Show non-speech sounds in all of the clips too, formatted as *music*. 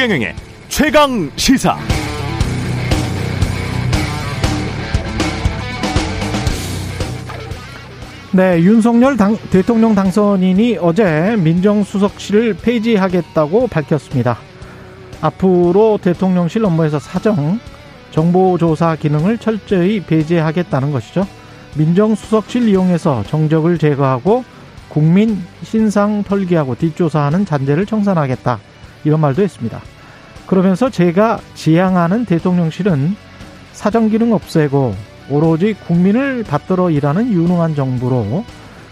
최경영의 최강 시사. 네, 윤석열 당, 대통령 당선인이 어제 민정수석실을 폐지하겠다고 밝혔습니다. 앞으로 대통령실 업무에서 사정, 정보조사 기능을 철저히 배제하겠다는 것이죠. 민정수석실 이용해서 정적을 제거하고 국민 신상 털기하고 뒷조사하는 잔재를 청산하겠다. 이런 말도 했습니다. 그러면서 제가 지향하는 대통령실은 사정 기능 없애고 오로지 국민을 받들어 일하는 유능한 정부로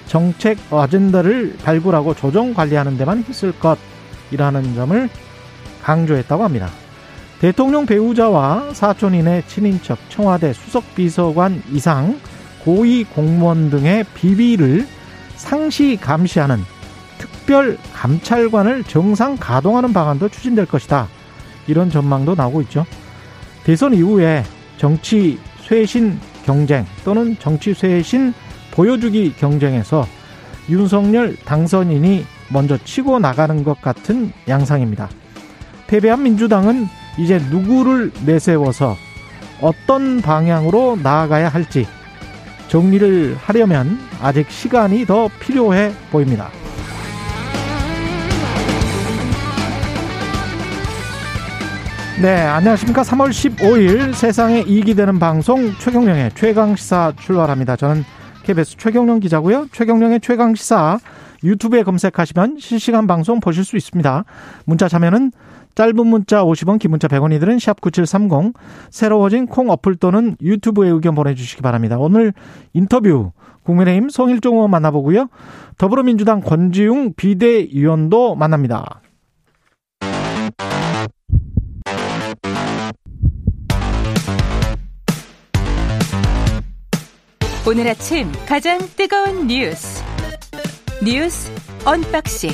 정책 아젠다를 발굴하고 조정 관리하는 데만 힘쓸 것이라는 점을 강조했다고 합니다. 대통령 배우자와 사촌인의 친인척, 청와대 수석비서관 이상 고위 공무원 등의 비비를 상시 감시하는 특별 감찰관을 정상 가동하는 방안도 추진될 것이다. 이런 전망도 나오고 있죠. 대선 이후에 정치 쇄신 경쟁 또는 정치 쇄신 보여주기 경쟁에서 윤석열 당선인이 먼저 치고 나가는 것 같은 양상입니다. 패배한 민주당은 이제 누구를 내세워서 어떤 방향으로 나아가야 할지 정리를 하려면 아직 시간이 더 필요해 보입니다. 네, 안녕하십니까. 3월 15일 세상에 이익이 되는 방송 최경령의 최강시사 출발합니다. 저는 KBS 최경령 기자고요. 최경령의 최강시사 유튜브에 검색하시면 실시간 방송 보실 수 있습니다. 문자 참여는 짧은 문자 50원, 긴 문자 100원이들은 샵9730 새로워진 콩 어플 또는 유튜브에 의견 보내주시기 바랍니다. 오늘 인터뷰 국민의힘 성일종 의원 만나보고요. 더불어민주당 권지웅 비대위원도 만납니다. 오늘 아침 가장 뜨거운 뉴스 뉴스 unboxing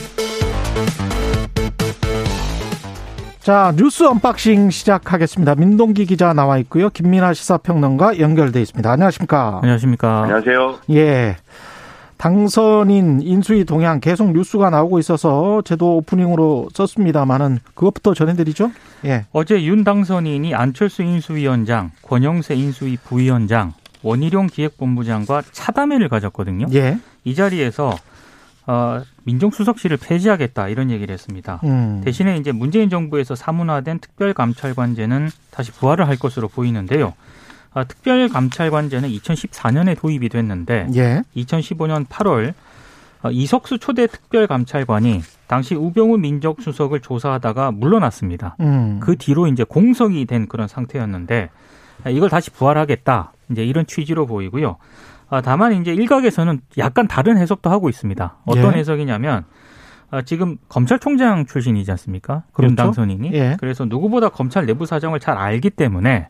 자 뉴스 unboxing 시작하겠습니다. 민동기 기자 나와 있고요. 김민하 시사평론가 연결돼 있습니다. 안녕하십니까? 안녕하십니까? 안녕하세요. 예. 당선인 인수위 동향 계속 뉴스가 나오고 있어서 저도 오프닝으로 썼습니다만은 그것부터 전해드리죠. 예. 어제 윤 당선인이 안철수 인수위원장, 권영세 인수위 부위원장, 원희룡 기획본부장과 차담회를 가졌거든요. 예. 이 자리에서 어, 민정수석실을 폐지하겠다 이런 얘기를 했습니다. 음. 대신에 이제 문재인 정부에서 사문화된 특별감찰관제는 다시 부활을 할 것으로 보이는데요. 아, 특별감찰관제는 2014년에 도입이 됐는데 예. 2015년 8월 어, 이석수 초대 특별감찰관이 당시 우병우 민정수석을 조사하다가 물러났습니다. 음. 그 뒤로 이제 공석이 된 그런 상태였는데 이걸 다시 부활하겠다. 이제 이런 취지로 보이고요. 아, 다만 이제 일각에서는 약간 다른 해석도 하고 있습니다. 어떤 예. 해석이냐면 아, 지금 검찰총장 출신이지 않습니까? 그렇죠. 윤 당선인이. 예. 그래서 누구보다 검찰 내부 사정을 잘 알기 때문에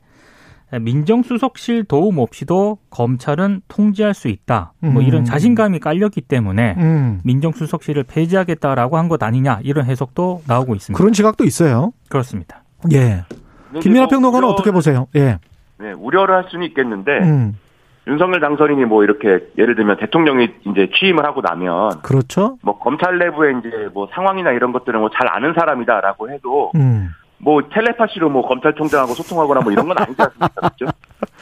민정수석실 도움 없이도 검찰은 통제할 수 있다. 뭐 음. 이런 자신감이 깔렸기 때문에 음. 민정수석실을 폐지하겠다라고 한 것 아니냐 이런 해석도 나오고 있습니다. 그런 시각도 있어요. 그렇습니다. 예. 뭐 평론가는 어떻게 보세요? 예. 네, 우려를 할 수는 있겠는데 음. 윤석열 당선인이 뭐 이렇게 예를 들면 대통령이 이제 취임을 하고 나면 그렇죠. 뭐 검찰 내부의 이제 뭐 상황이나 이런 것들은 뭐 잘 아는 사람이다라고 해도 음. 뭐 텔레파시로 뭐 검찰총장하고 소통하거나 뭐 이런 건 아니지 않습니까? *laughs* 그렇죠?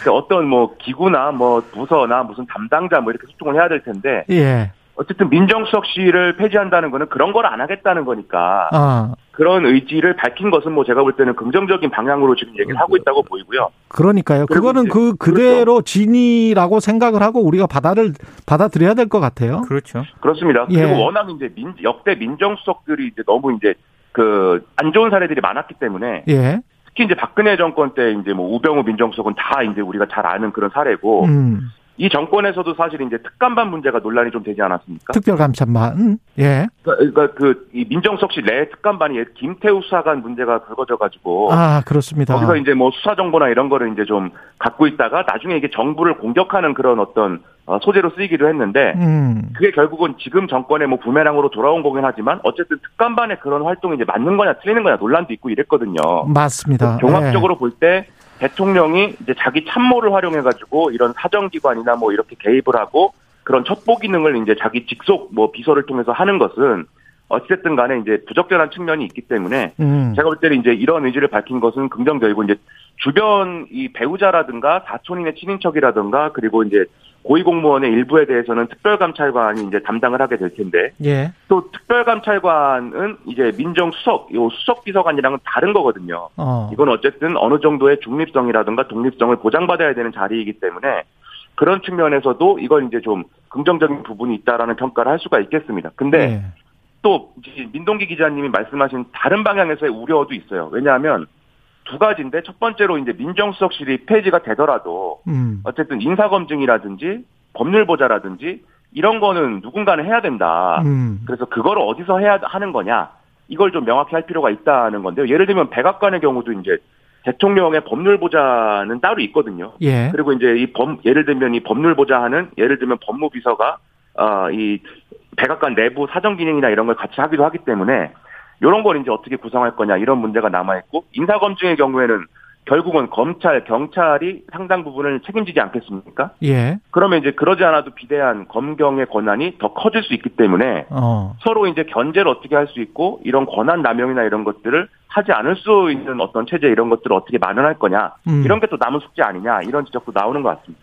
그러니까 어떤 뭐 기구나 뭐 부서나 무슨 담당자 뭐 이렇게 소통을 해야 될 텐데 예. 어쨌든 민정수석실을 폐지한다는 거는 그런 걸 안 하겠다는 거니까 아, 그런 의지를 밝힌 것은 뭐 제가 볼 때는 긍정적인 방향으로 지금 얘기를 하고 있다고 보이고요. 그러니까요. 그거는 그 그대로 진이라고 생각을 하고 우리가 받아를 받아들여야 될 것 같아요. 그렇죠. 그렇습니다. 예. 그리고 워낙 이제 민, 역대 민정수석들이 이제 너무 이제 그 안 좋은 사례들이 많았기 때문에 예. 특히 이제 박근혜 정권 때 이제 뭐 우병우 민정수석은 다 이제 우리가 잘 아는 그런 사례고 음. 이 정권에서도 사실 이제 특감반 문제가 논란이 좀 되지 않았습니까? 특별감찰만. 예. 그러니까 그이 민정수석실 내 특감반이 김태우 수사관 문제가 불거져 가지고 아, 그렇습니다. 거기서 이제 뭐 수사 정보나 이런 거를 이제 좀 갖고 있다가 나중에 이게 정부를 공격하는 그런 어떤 어, 소재로 쓰이기도 했는데 음. 그게 결국은 지금 정권의 뭐 부메랑으로 돌아온 거긴 하지만 어쨌든 특감반의 그런 활동이 이제 맞는 거냐 틀리는 거냐 논란도 있고 이랬거든요. 맞습니다. 종합적으로 볼때 대통령이 이제 자기 참모를 활용해 가지고 이런 사정기관이나 뭐 이렇게 개입을 하고 그런 첩보 기능을 이제 자기 직속 뭐 비서를 통해서 하는 것은 어쨌든 간에 이제 부적절한 측면이 있기 때문에 음. 제가 볼 때는 이제 이런 의지를 밝힌 것은 긍정적이고 이제 주변 이 배우자라든가 사촌인의 친인척이라든가 그리고 이제 고위공무원의 일부에 대해서는 특별감찰관이 이제 담당을 하게 될 텐데 예. 또 특별감찰관은 이제 민정수석, 요 수석 비서관이랑은 다른 거거든요. 어. 이건 어쨌든 어느 정도의 중립성이라든가 독립성을 보장받아야 되는 자리이기 때문에 그런 측면에서도 이건 이제 좀 긍정적인 부분이 있다라는 평가를 할 수가 있겠습니다. 근데 예. 또 이제 민동기 기자님이 말씀하신 다른 방향에서의 우려도 있어요. 왜냐하면 두 가지인데 첫 번째로 이제 민정수석실이 폐지가 되더라도 음. 어쨌든 인사검증이라든지 법률보좌라든지 이런 거는 누군가는 해야 된다. 음. 그래서 그걸 어디서 해야 하는 거냐 이걸 좀 명확히 할 필요가 있다는 건데요. 예를 들면 백악관의 경우도 이제 대통령의 법률 보좌는 따로 있거든요. 예. 그리고 이제 이 법, 예를 들면 이 법률 보좌하는 예를 들면 법무비서가 어 이 백악관 내부 사정 기능이나 이런 걸 같이 하기도 하기 때문에 이런 걸 이제 어떻게 구성할 거냐 이런 문제가 남아 있고 인사 검증의 경우에는 결국은 검찰 경찰이 상당 부분을 책임지지 않겠습니까? 예. 그러면 이제 그러지 않아도 비대한 검경의 권한이 더 커질 수 있기 때문에 어. 서로 이제 견제를 어떻게 할 수 있고 이런 권한 남용이나 이런 것들을 하지 않을 수 있는 어떤 체제 이런 것들을 어떻게 마련할 거냐 음. 이런 게 또 남은 숙제 아니냐 이런 지적도 나오는 것 같습니다.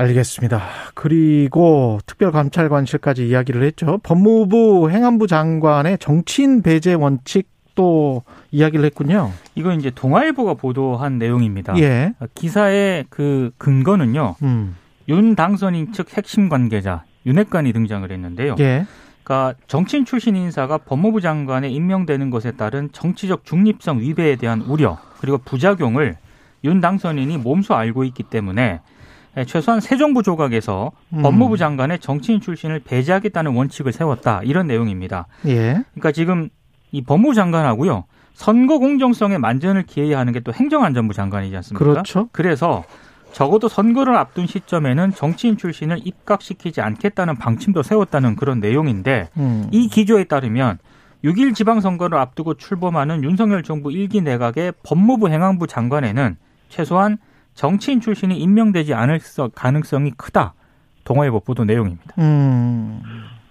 알겠습니다. 그리고 특별감찰관실까지 이야기를 했죠. 법무부 행안부 장관의 정치인 배제 원칙 또 이야기를 했군요. 이거 이제 동아일보가 보도한 내용입니다. 예. 기사의 그 근거는요. 음. 윤 당선인 측 핵심 관계자 윤핵관이 등장을 했는데요. 예. 그러니까 정치인 출신 인사가 법무부 장관에 임명되는 것에 따른 정치적 중립성 위배에 대한 우려 그리고 부작용을 윤 당선인이 몸소 알고 있기 때문에 최소한 새 정부 조각에서 음. 법무부 장관의 정치인 출신을 배제하겠다는 원칙을 세웠다 이런 내용입니다. 예. 그러니까 지금 이 법무부 장관하고요 선거 공정성에 만전을 기해야 하는 게 또 행정안전부 장관이지 않습니까? 그렇죠. 그래서 적어도 선거를 앞둔 시점에는 정치인 출신을 입각시키지 않겠다는 방침도 세웠다는 그런 내용인데 음. 이 기조에 따르면 6일 지방선거를 앞두고 출범하는 윤석열 정부 일기 내각의 법무부 행안부 장관에는 최소한 정치인 출신이 임명되지 않을 서- 가능성이 크다. 동아일보 보도 내용입니다. 음.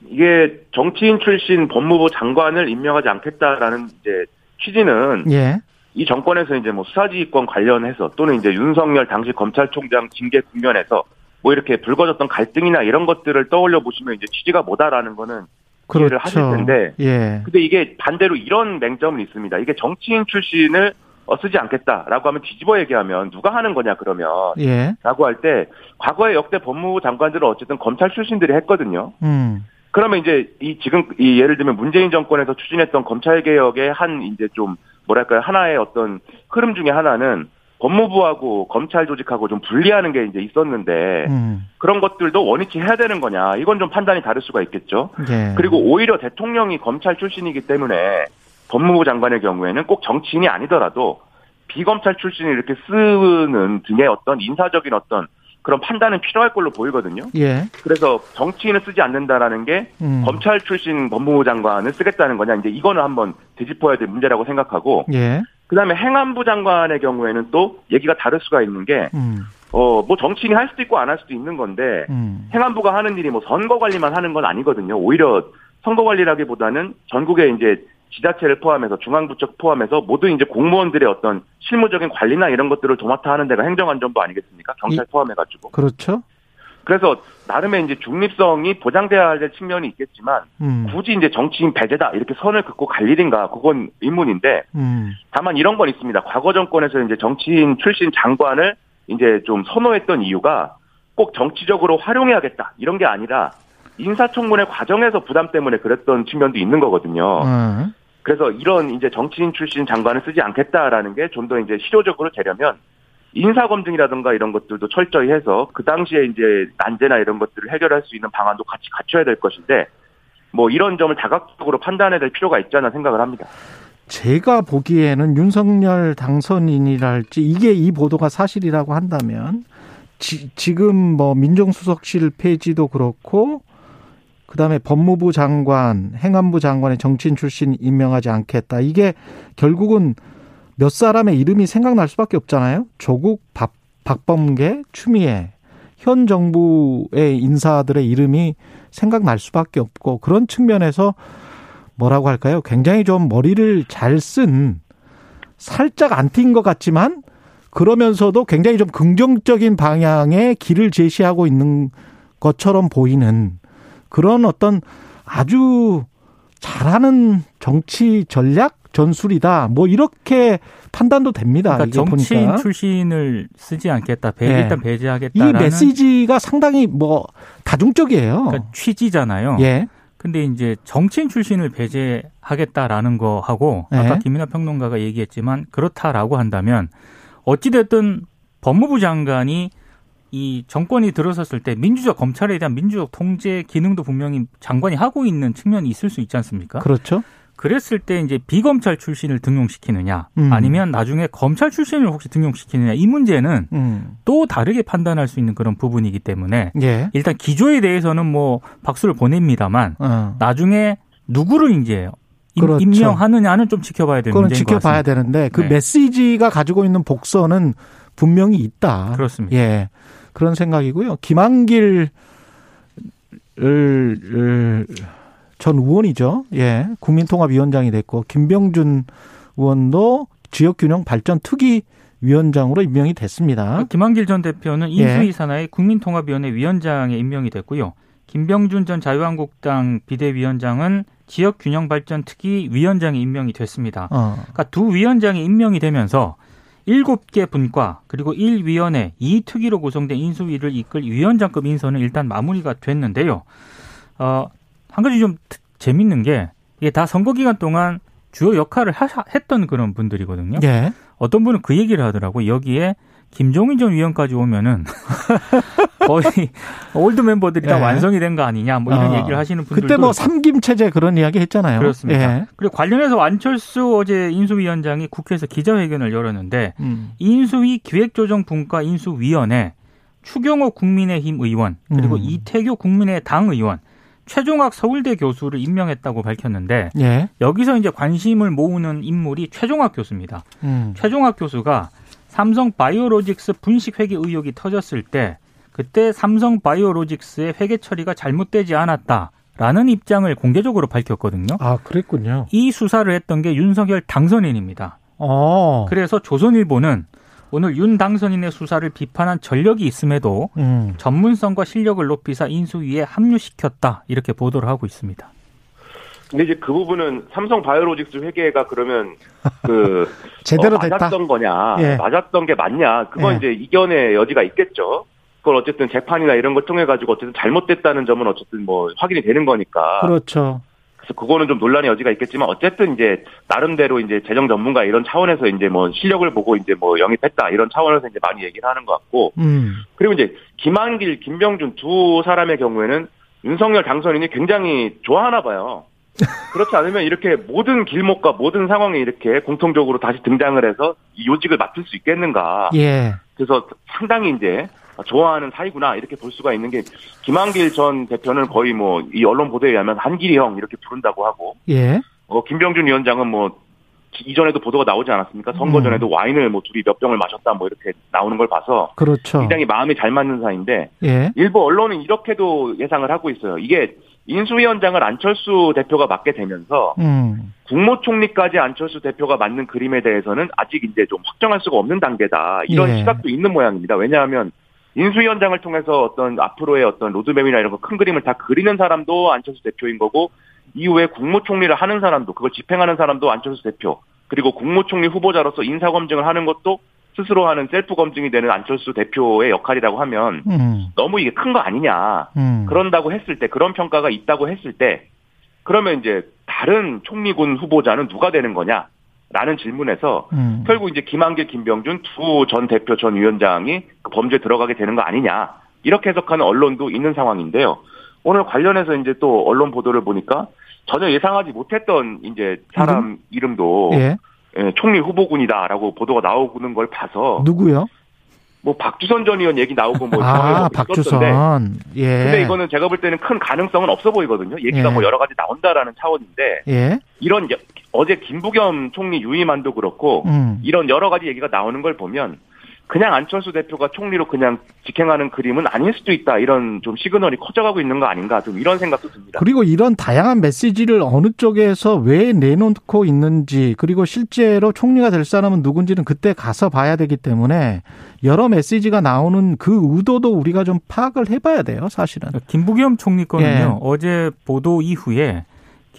이게 정치인 출신 법무부 장관을 임명하지 않겠다라는 이제 취지는 예. 이 정권에서 이제 뭐 수사지휘권 관련해서 또는 이제 윤석열 당시 검찰총장 징계 국면에서 뭐 이렇게 불거졌던 갈등이나 이런 것들을 떠올려 보시면 이해를 취지가 뭐다라는 거는 이해를 하실 그렇죠. 텐데 예. 근데 이게 반대로 이런 맹점은 있습니다. 이게 정치인 출신을 어, 쓰지 않겠다라고 하면 뒤집어 얘기하면 누가 하는 거냐 그러면 예. 라고 할 때 과거에 역대 법무부 장관들은 어쨌든 검찰 출신들이 했거든요. 음. 그러면 이제 이 지금 이 예를 들면 문재인 정권에서 추진했던 검찰 개혁의 한 이제 좀 뭐랄까요 하나의 어떤 흐름 중에 하나는 법무부하고 검찰 조직하고 좀 분리하는 게 이제 있었는데 음. 그런 것들도 원위치 해야 되는 거냐 이건 좀 판단이 다를 수가 있겠죠. 예. 그리고 오히려 대통령이 검찰 출신이기 때문에 법무부 장관의 경우에는 꼭 정치인이 아니더라도 비검찰 출신을 이렇게 쓰는 등의 어떤 인사적인 어떤 그런 판단은 필요할 걸로 보이거든요. 예. 그래서 정치인을 쓰지 않는다라는 게 음. 검찰 출신 법무부 장관을 쓰겠다는 거냐 이제 이거는 한번 되짚어야 될 문제라고 생각하고 예. 그다음에 행안부 장관의 경우에는 또 얘기가 다를 수가 있는 게 음. 어 뭐 정치인이 할 수도 있고 안 할 수도 있는 건데 음. 행안부가 하는 일이 뭐 선거 관리만 하는 건 아니거든요. 오히려 선거 관리라기보다는 전국의 이제 지자체를 포함해서 중앙부처 포함해서 모든 이제 공무원들의 어떤 실무적인 관리나 이런 것들을 도맡아 하는 데가 행정안전부 아니겠습니까? 경찰 포함해가지고. 그렇죠. 그래서 나름의 이제 중립성이 보장돼야 할 측면이 있겠지만 음. 굳이 이제 정치인 배제다 이렇게 선을 긋고 갈 일인가 그건 의문인데 음. 다만 이런 건 있습니다. 과거 정권에서 이제 정치인 출신 장관을 이제 좀 선호했던 이유가 꼭 정치적으로 활용해야겠다 이런 게 아니라 인사청문회 과정에서 부담 때문에 그랬던 측면도 있는 거거든요. 어. 그래서 이런 이제 정치인 출신 장관을 쓰지 않겠다라는 게 좀 더 이제 실효적으로 되려면 인사 검증이라든가 이런 것들도 철저히 해서 그 당시에 이제 난제나 이런 것들을 해결할 수 있는 방안도 같이 갖춰야 될 것인데 뭐 이런 점을 다각적으로 판단해야 될 필요가 있지 않나 생각을 합니다. 제가 보기에는 윤석열 당선인이랄지 이게 이 보도가 사실이라고 한다면 지, 지금 뭐 민정수석실 폐지도 그렇고 그다음에 법무부 장관, 행안부 장관의 정치인 출신 임명하지 않겠다. 이게 결국은 몇 사람의 이름이 생각날 수밖에 없잖아요. 조국, 박, 박범계, 추미애 현 정부의 인사들의 이름이 생각날 수밖에 없고 그런 측면에서 뭐라고 할까요? 굉장히 좀 머리를 잘 쓴 살짝 안 튄 것 같지만 그러면서도 굉장히 좀 긍정적인 방향의 길을 제시하고 있는 것처럼 보이는 그런 어떤 아주 잘하는 정치 전략 전술이다. 뭐 이렇게 판단도 됩니다. 그러니까 정치인 보니까. 출신을 쓰지 않겠다. 배, 네. 일단 배제하겠다라는 이 메시지가 상당히 뭐 다중적이에요. 그러니까 취지잖아요. 예. 근데 이제 정치인 출신을 배제하겠다라는 거 하고 네. 아까 김민하 평론가가 얘기했지만 그렇다라고 한다면 어찌 됐든 법무부 장관이 이 정권이 들어섰을 때 민주적 검찰에 대한 민주적 통제 기능도 분명히 장관이 하고 있는 측면이 있을 수 있지 않습니까? 그렇죠. 그랬을 때 이제 비검찰 출신을 등용시키느냐 음. 아니면 나중에 검찰 출신을 혹시 등용시키느냐 이 문제는 음. 또 다르게 판단할 수 있는 그런 부분이기 때문에 예. 일단 기조에 대해서는 뭐 박수를 보냅니다만 어. 나중에 누구를 이제 임- 그렇죠. 임명하느냐는 좀 지켜봐야 될 그건 문제인 것 지켜봐야. 되는데 그 네. 메시지가 가지고 있는 복선은 분명히 있다. 그렇습니다. 예. 그런 생각이고요. 김한길 전 의원이죠. 예. 국민통합위원장이 됐고 김병준 의원도 지역균형 발전 특위 위원장으로 임명이 됐습니다. 김한길 전 대표는 예. 인수위 산하의 국민통합위원회 위원장에 임명이 됐고요. 김병준 전 자유한국당 비대위원장은 지역균형발전특위 위원장에 임명이 됐습니다. 어. 그러니까 두 위원장이 임명이 되면서 일곱 개 분과 그리고 1위원회 2특위로 구성된 인수위를 이끌 위원장급 인선은 일단 마무리가 됐는데요. 어, 한 가지 좀 특- 재밌는 게 이게 다 선거 기간 동안 주요 역할을 하, 했던 그런 분들이거든요. 예. 어떤 분은 그 얘기를 하더라고. 여기에 김종인 전 위원까지 오면은 *laughs* 거의 old 멤버들이 다 예. 완성이 된 거 아니냐 뭐 이런 어. 얘기를 하시는 분들도 그때 뭐. 삼김 체제 그런 이야기 했잖아요. 그렇습니다. 예. 그리고 관련해서 안철수 어제 인수위원장이 국회에서 기자회견을 열었는데 음. 인수위 기획조정분과 인수위원에 추경호 국민의힘 의원 그리고 음. 이태규 국민의당 의원 최종학 서울대 교수를 임명했다고 밝혔는데 예. 여기서 이제 관심을 모으는 인물이 최종학 교수입니다. 음. 최종학 교수가 삼성 바이오로직스 분식 회계 의혹이 터졌을 때 그때 삼성 바이오로직스의 회계 처리가 잘못되지 않았다 라는 입장을 공개적으로 밝혔거든요. 아, 그랬군요. 이 수사를 했던 게 윤석열 당선인입니다. 어. 그래서 조선일보는 오늘 윤 당선인의 수사를 비판한 전력이 있음에도 음. 전문성과 실력을 높이사 인수위에 합류시켰다 이렇게 보도를 하고 있습니다. 근데 이제 그 부분은 삼성 바이오로직스 회계가 그러면 그 *laughs* 제대로 어, 됐다. 맞았던 거냐, 예. 맞았던 게 맞냐, 그건 예. 이제 이견의 여지가 있겠죠. 그걸 어쨌든 재판이나 이런 걸 통해 가지고 어쨌든 잘못됐다는 점은 어쨌든 뭐 확인이 되는 거니까. 그렇죠. 그래서 그거는 좀 논란의 여지가 있겠지만 어쨌든 이제 나름대로 이제 재정 전문가 이런 차원에서 이제 뭐 실력을 보고 이제 뭐 영입했다 이런 차원에서 이제 많이 얘기를 하는 것 같고 음. 그리고 이제 김한길, 김병준 두 사람의 경우에는 윤석열 당선인이 굉장히 좋아하나 봐요. 그렇지 않으면 이렇게 모든 길목과 모든 상황에 이렇게 공통적으로 다시 등장을 해서 이 요직을 맡을 수 있겠는가. 예. 그래서 상당히 이제 좋아하는 사이구나 이렇게 볼 수가 있는 게 김한길 전 대표는 거의 뭐 이 언론 보도에 의하면 한길이 형 이렇게 부른다고 하고 예. 어 김병준 위원장은 뭐 이전에도 보도가 나오지 않았습니까? 선거 음. 전에도 와인을 뭐 둘이 몇 병을 마셨다 뭐 이렇게 나오는 걸 봐서 그렇죠. 굉장히 마음이 잘 맞는 사이인데 예. 일부 언론은 이렇게도 예상을 하고 있어요. 이게 인수위원장을 안철수 대표가 맡게 되면서 음. 국무총리까지 안철수 대표가 맡는 그림에 대해서는 아직 이제 좀 확정할 수가 없는 단계다. 이런 예. 시각도 있는 모양입니다. 왜냐하면 인수위원장을 통해서 어떤 앞으로의 어떤 로드맵이나 이런 거큰 그림을 다 그리는 사람도 안철수 대표인 거고 이후에 국무총리를 하는 사람도 그걸 집행하는 사람도 안철수 대표 그리고 국무총리 후보자로서 인사검증을 하는 것도 스스로 하는 셀프 검증이 되는 안철수 대표의 역할이라고 하면 음. 너무 이게 큰 거 아니냐. 음. 그런다고 했을 때 그런 평가가 있다고 했을 때 그러면 이제 다른 총리군 후보자는 누가 되는 거냐 라는 질문에서 음. 결국 이제 김한길, 김병준 두 전 대표 전 위원장이 그 범죄에 들어가게 되는 거 아니냐 이렇게 해석하는 언론도 있는 상황인데요. 오늘 관련해서 이제 또 언론 보도를 보니까 전혀 예상하지 못했던 이제 사람 이름도 예. 예, 총리 후보군이다라고 보도가 나오는 걸 봐서 누구요? 뭐 박주선 전 의원 얘기 나오고 뭐 아, 있었던데 박주선. 예. 근데 이거는 제가 볼 때는 큰 가능성은 없어 보이거든요. 얘기가 예. 뭐 여러 가지 나온다라는 차원인데 예. 이런 여- 어제 김부겸 총리 유임안도 그렇고 음. 이런 여러 가지 얘기가 나오는 걸 보면 그냥 안철수 대표가 총리로 그냥 직행하는 그림은 아닐 수도 있다. 이런 좀 시그널이 커져가고 있는 거 아닌가. 좀 이런 생각도 듭니다. 그리고 이런 다양한 메시지를 어느 쪽에서 왜 내놓고 있는지 그리고 실제로 총리가 될 사람은 누군지는 그때 가서 봐야 되기 때문에 여러 메시지가 나오는 그 의도도 우리가 좀 파악을 해봐야 돼요. 사실은. 김부겸 총리 거는요. 예. 어제 보도 이후에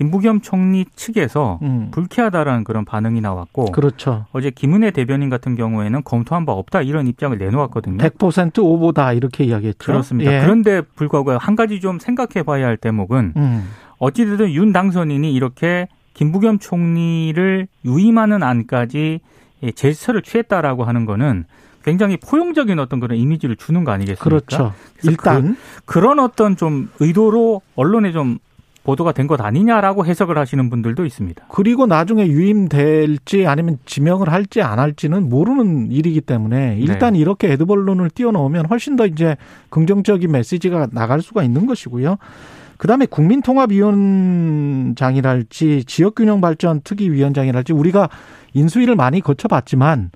김부겸 총리 측에서 음. 불쾌하다라는 그런 반응이 나왔고 그렇죠. 어제 김은혜 대변인 같은 경우에는 검토한 바 없다 이런 입장을 내놓았거든요. 100% 오보다 이렇게 이야기했죠. 그렇습니다. 예. 그런데 불구하고 한 가지 좀 생각해 봐야 할 대목은 음. 어찌됐든 윤 당선인이 이렇게 김부겸 총리를 유임하는 안까지 예, 제스처를 취했다라고 하는 거는 굉장히 포용적인 어떤 그런 이미지를 주는 거 아니겠습니까? 그렇죠. 그래서 일단 그 런 어떤 좀 의도로 언론에 좀 보도가 된 것 아니냐라고 해석을 하시는 분들도 있습니다. 그리고 나중에 유임될지 아니면 지명을 할지 안 할지는 모르는 일이기 때문에 일단 네. 이렇게 에드벌론을 띄워놓으면 훨씬 더 이제 긍정적인 메시지가 나갈 수가 있는 것이고요. 그다음에 국민통합위원장이랄지 지역균형발전 특위위원장이랄지 우리가 인수위를 많이 거쳐봤지만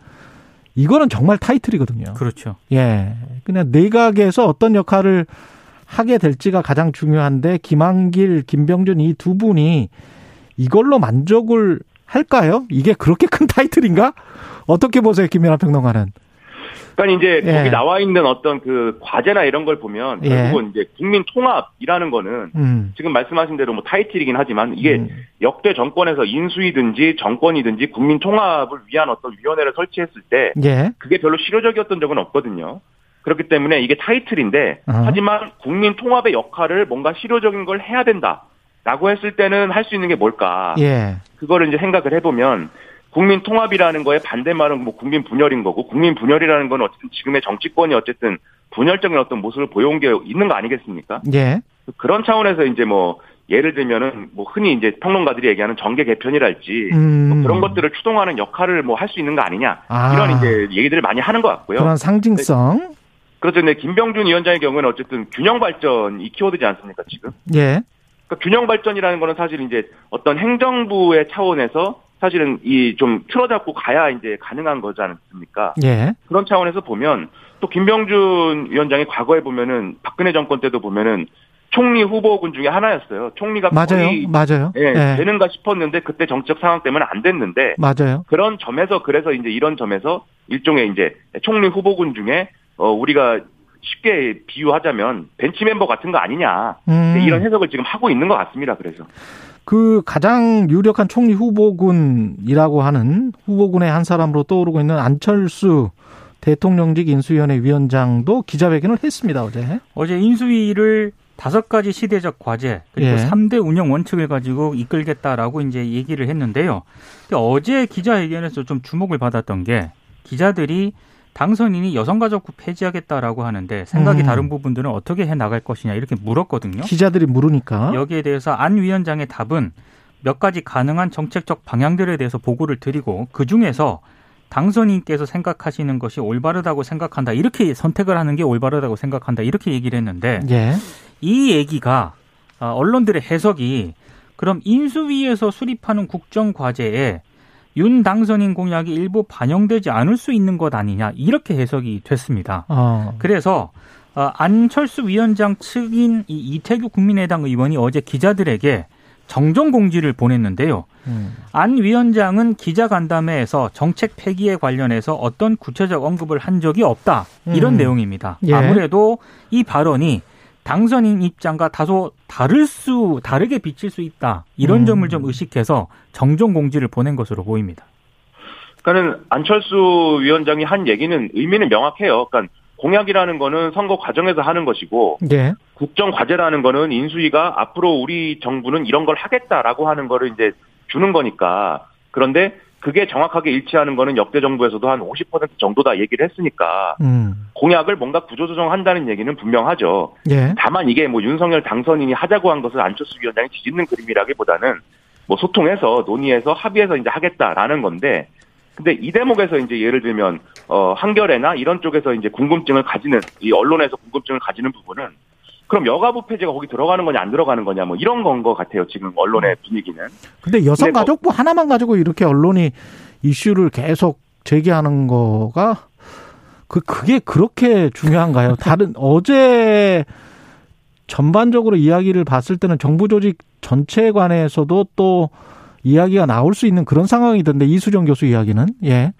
이거는 정말 타이틀이거든요. 그렇죠. 예. 그냥 내각에서 어떤 역할을 하게 될지가 가장 중요한데 김한길, 김병준 이 두 분이 이걸로 만족을 할까요? 이게 그렇게 큰 타이틀인가? 어떻게 보세요, 김연아 평론가는? 그러니까 이제 예. 거기 나와 있는 어떤 그 과제나 이런 걸 보면 예. 결국은 이제 국민 통합이라는 거는 음. 지금 말씀하신 대로 뭐 타이틀이긴 하지만 이게 음. 역대 정권에서 인수위든지 정권이든지 국민 통합을 위한 어떤 위원회를 설치했을 때 예. 그게 별로 실효적이었던 적은 없거든요. 그렇기 때문에 이게 타이틀인데 어허. 하지만 국민 통합의 역할을 뭔가 실효적인 걸 해야 된다라고 했을 때는 할 수 있는 게 뭘까? 예. 그거를 이제 생각을 해보면 국민 통합이라는 거에 반대말은 뭐 국민 분열인 거고 국민 분열이라는 건 어쨌든 지금의 정치권이 어쨌든 분열적인 어떤 모습을 보여온 게 있는 거 아니겠습니까? 예. 그런 차원에서 이제 뭐 예를 들면은 뭐 흔히 이제 평론가들이 얘기하는 정계 개편이랄지 음. 뭐 그런 것들을 추동하는 역할을 뭐 할 수 있는 거 아니냐 아. 이런 이제 얘기들을 많이 하는 것 같고요. 그런 상징성. 그렇죠. 근데 김병준 위원장의 경우는 어쨌든 균형 발전 이 키워드지 않습니까 지금? 예. 그러니까 균형 발전이라는 거는 사실 이제 어떤 행정부의 차원에서 사실은 이 좀 틀어잡고 가야 이제 가능한 거지 않습니까? 예. 그런 차원에서 보면 또 김병준 위원장이 과거에 보면은 박근혜 정권 때도 보면은 총리 후보군 중에 하나였어요. 총리가 맞아요. 맞아요. 예, 예. 되는가 싶었는데 그때 정책 상황 때문에 안 됐는데 맞아요. 그런 점에서 그래서 이제 이런 점에서 일종의 이제 총리 후보군 중에 어 우리가 쉽게 비유하자면 벤치 멤버 같은 거 아니냐 음. 이런 해석을 지금 하고 있는 것 같습니다. 그래서 그 가장 유력한 총리 후보군이라고 하는 후보군의 한 사람으로 떠오르고 있는 안철수 대통령직 인수위원회 위원장도 기자회견을 했습니다 어제. 어제 인수위를 다섯 가지 시대적 과제 그리고 예. 삼 3대 운영 원칙을 가지고 이끌겠다라고 이제 얘기를 했는데요. 근데 어제 기자회견에서 좀 주목을 받았던 게 기자들이 당선인이 여성가족부 폐지하겠다라고 하는데 생각이 음. 다른 부분들은 어떻게 해 나갈 것이냐 이렇게 물었거든요. 기자들이 물으니까. 여기에 대해서 안 위원장의 답은 몇 가지 가능한 정책적 방향들에 대해서 보고를 드리고 그 중에서 당선인께서 생각하시는 것이 올바르다고 생각한다 이렇게 선택을 하는 게 올바르다고 생각한다 이렇게 얘기를 했는데 예. 이 얘기가 아, 언론들의 해석이 그럼 인수위에서 수립하는 국정 과제에 윤 당선인 공약이 일부 반영되지 않을 수 있는 것 아니냐 이렇게 해석이 됐습니다. 어. 그래서 어, 안철수 위원장 측인 이 이태규 국민의당 의원이 어제 기자들에게 정정 공지를 보냈는데요. 음. 안 위원장은 기자 간담회에서 정책 폐기에 관련해서 어떤 구체적 언급을 한 적이 없다. 이런 음. 내용입니다. 예. 아무래도 이 발언이 당선인 입장과 다소 다를 수 다르게 비칠 수 있다. 이런 음. 점을 좀 의식해서 정정 공지를 보낸 것으로 보입니다. 그러니까는 안철수 위원장이 한 얘기는 의미는 명확해요. 그러니까 공약이라는 거는 선거 과정에서 하는 것이고 예. 국정 과제라는 거는 인수위가 앞으로 우리 정부는 이런 걸 하겠다라고 하는 거를 이제 주는 거니까 그런데 그게 정확하게 일치하는 거는 역대 정부에서도 한 50% 정도다 얘기를 했으니까 음. 공약을 뭔가 구조조정한다는 얘기는 분명하죠. 예. 다만 이게 뭐 윤석열 당선인이 하자고 한 것을 안철수 위원장이 뒤집는 그림이라기보다는 뭐 소통해서 논의해서 합의해서 이제 하겠다라는 건데 근데 이 대목에서 이제 예를 들면 어 한겨레나 이런 쪽에서 이제 궁금증을 가지는 이 언론에서 궁금증을 가지는 부분은 그럼 여가부 폐지가 거기 들어가는 거냐 안 들어가는 거냐 뭐 이런 건 것 같아요 지금 언론의 분위기는 근데 근데 뭐- 여성가족부 하나만 가지고 이렇게 언론이 이슈를 계속 제기하는 거가 그 그게 그렇게 중요한가요? *laughs* 다른 어제 전반적으로 이야기를 봤을 때는 정부 조직 전체에 관해서도 또 이야기가 나올 수 있는 그런 상황이던데 이수정 교수 이야기는 예.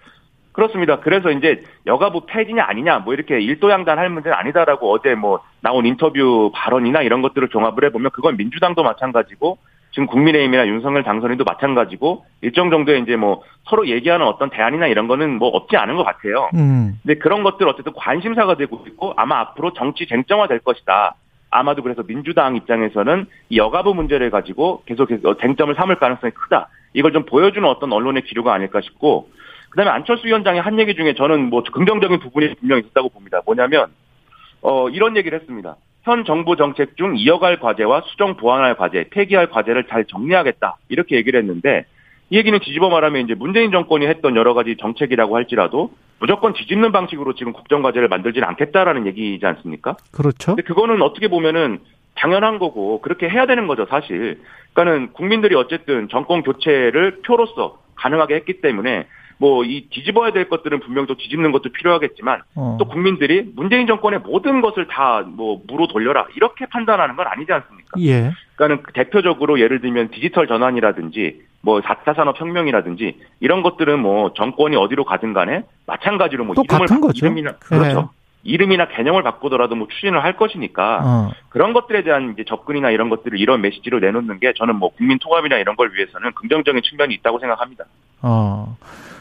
그렇습니다. 그래서 이제 여가부 폐지냐 아니냐 뭐 이렇게 일도양단 할 문제는 아니다라고 어제 뭐 나온 인터뷰 발언이나 이런 것들을 종합을 해보면 그건 민주당도 마찬가지고 지금 국민의힘이나 윤석열 당선인도 마찬가지고 일정 정도의 이제 뭐 서로 얘기하는 어떤 대안이나 이런 거는 뭐 없지 않은 것 같아요. 음. 근데 그런 것들 어쨌든 관심사가 되고 있고 아마 앞으로 정치 쟁점화 될 것이다. 아마도 그래서 민주당 입장에서는 이 여가부 문제를 가지고 계속 쟁점을 삼을 가능성이 크다. 이걸 좀 보여주는 어떤 언론의 기류가 아닐까 싶고 그다음에 안철수 위원장이 한 얘기 중에 저는 뭐 긍정적인 부분이 분명히 있었다고 봅니다. 뭐냐면 어 이런 얘기를 했습니다. 현 정부 정책 중 이어갈 과제와 수정 보완할 과제, 폐기할 과제를 잘 정리하겠다. 이렇게 얘기를 했는데 이 얘기는 뒤집어 말하면 이제 문재인 정권이 했던 여러 가지 정책이라고 할지라도 무조건 뒤집는 방식으로 지금 국정 과제를 만들지는 않겠다라는 얘기이지 않습니까? 그렇죠. 근데 그거는 어떻게 보면은 당연한 거고 그렇게 해야 되는 거죠, 사실. 그러니까는 국민들이 어쨌든 정권 교체를 표로서 가능하게 했기 때문에 뭐 이 뒤집어야 될 것들은 분명 또 뒤집는 것도 필요하겠지만 어. 또 국민들이 문재인 정권의 모든 것을 다 뭐 무로 돌려라 이렇게 판단하는 건 아니지 않습니까? 예. 그러니까는 대표적으로 예를 들면 디지털 전환이라든지 뭐 4차 산업 혁명이라든지 이런 것들은 뭐 정권이 어디로 가든 간에 마찬가지로 뭐 이름을 같은 거죠. 이름이나 그렇죠. 네. 이름이나 개념을 바꾸더라도 뭐 추진을 할 것이니까 어. 그런 것들에 대한 이제 접근이나 이런 것들을 이런 메시지로 내놓는 게 저는 뭐 국민 통합이나 이런 걸 위해서는 긍정적인 측면이 있다고 생각합니다. 어.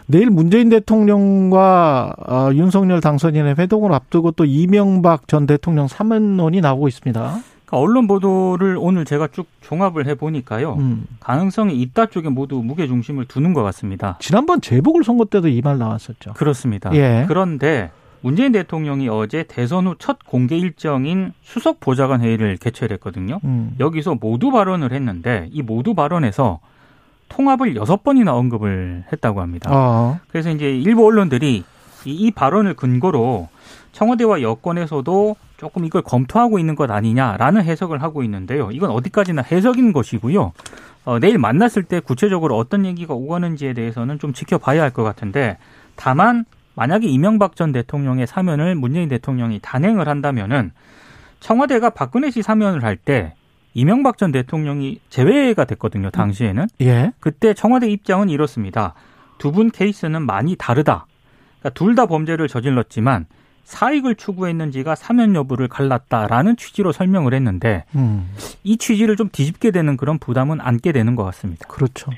내일 문재인 대통령과 어, 윤석열 당선인의 회동을 앞두고 또 이명박 전 대통령 사면론이 나오고 있습니다. 그러니까 언론 보도를 오늘 제가 쭉 종합을 해 보니까요. 음. 가능성이 있다 쪽에 모두 무게 중심을 두는 것 같습니다. 지난번 재보궐 선거 때도 이 말 나왔었죠. 그렇습니다. 예. 그런데 문재인 대통령이 어제 대선 후 첫 공개 일정인 수석 보좌관 회의를 개최를 했거든요. 음. 여기서 모두 발언을 했는데 이 모두 발언에서 통합을 여섯 번이나 언급을 했다고 합니다. 어. 그래서 이제 일부 언론들이 이, 이 발언을 근거로 청와대와 여권에서도 조금 이걸 검토하고 있는 것 아니냐라는 해석을 하고 있는데요. 이건 어디까지나 해석인 것이고요. 어, 내일 만났을 때 구체적으로 어떤 얘기가 오가는지에 대해서는 좀 지켜봐야 할 것 같은데 다만 만약에 이명박 전 대통령의 사면을 문재인 대통령이 단행을 한다면은 청와대가 박근혜 씨 사면을 할 때 이명박 전 대통령이 제외가 됐거든요. 당시에는. 예. 그때 청와대 입장은 이렇습니다. 두 분 케이스는 많이 다르다. 그러니까 둘 다 범죄를 저질렀지만 사익을 추구했는지가 사면 여부를 갈랐다라는 취지로 설명을 했는데 음. 이 취지를 좀 뒤집게 되는 그런 부담은 안게 되는 것 같습니다. 그렇죠.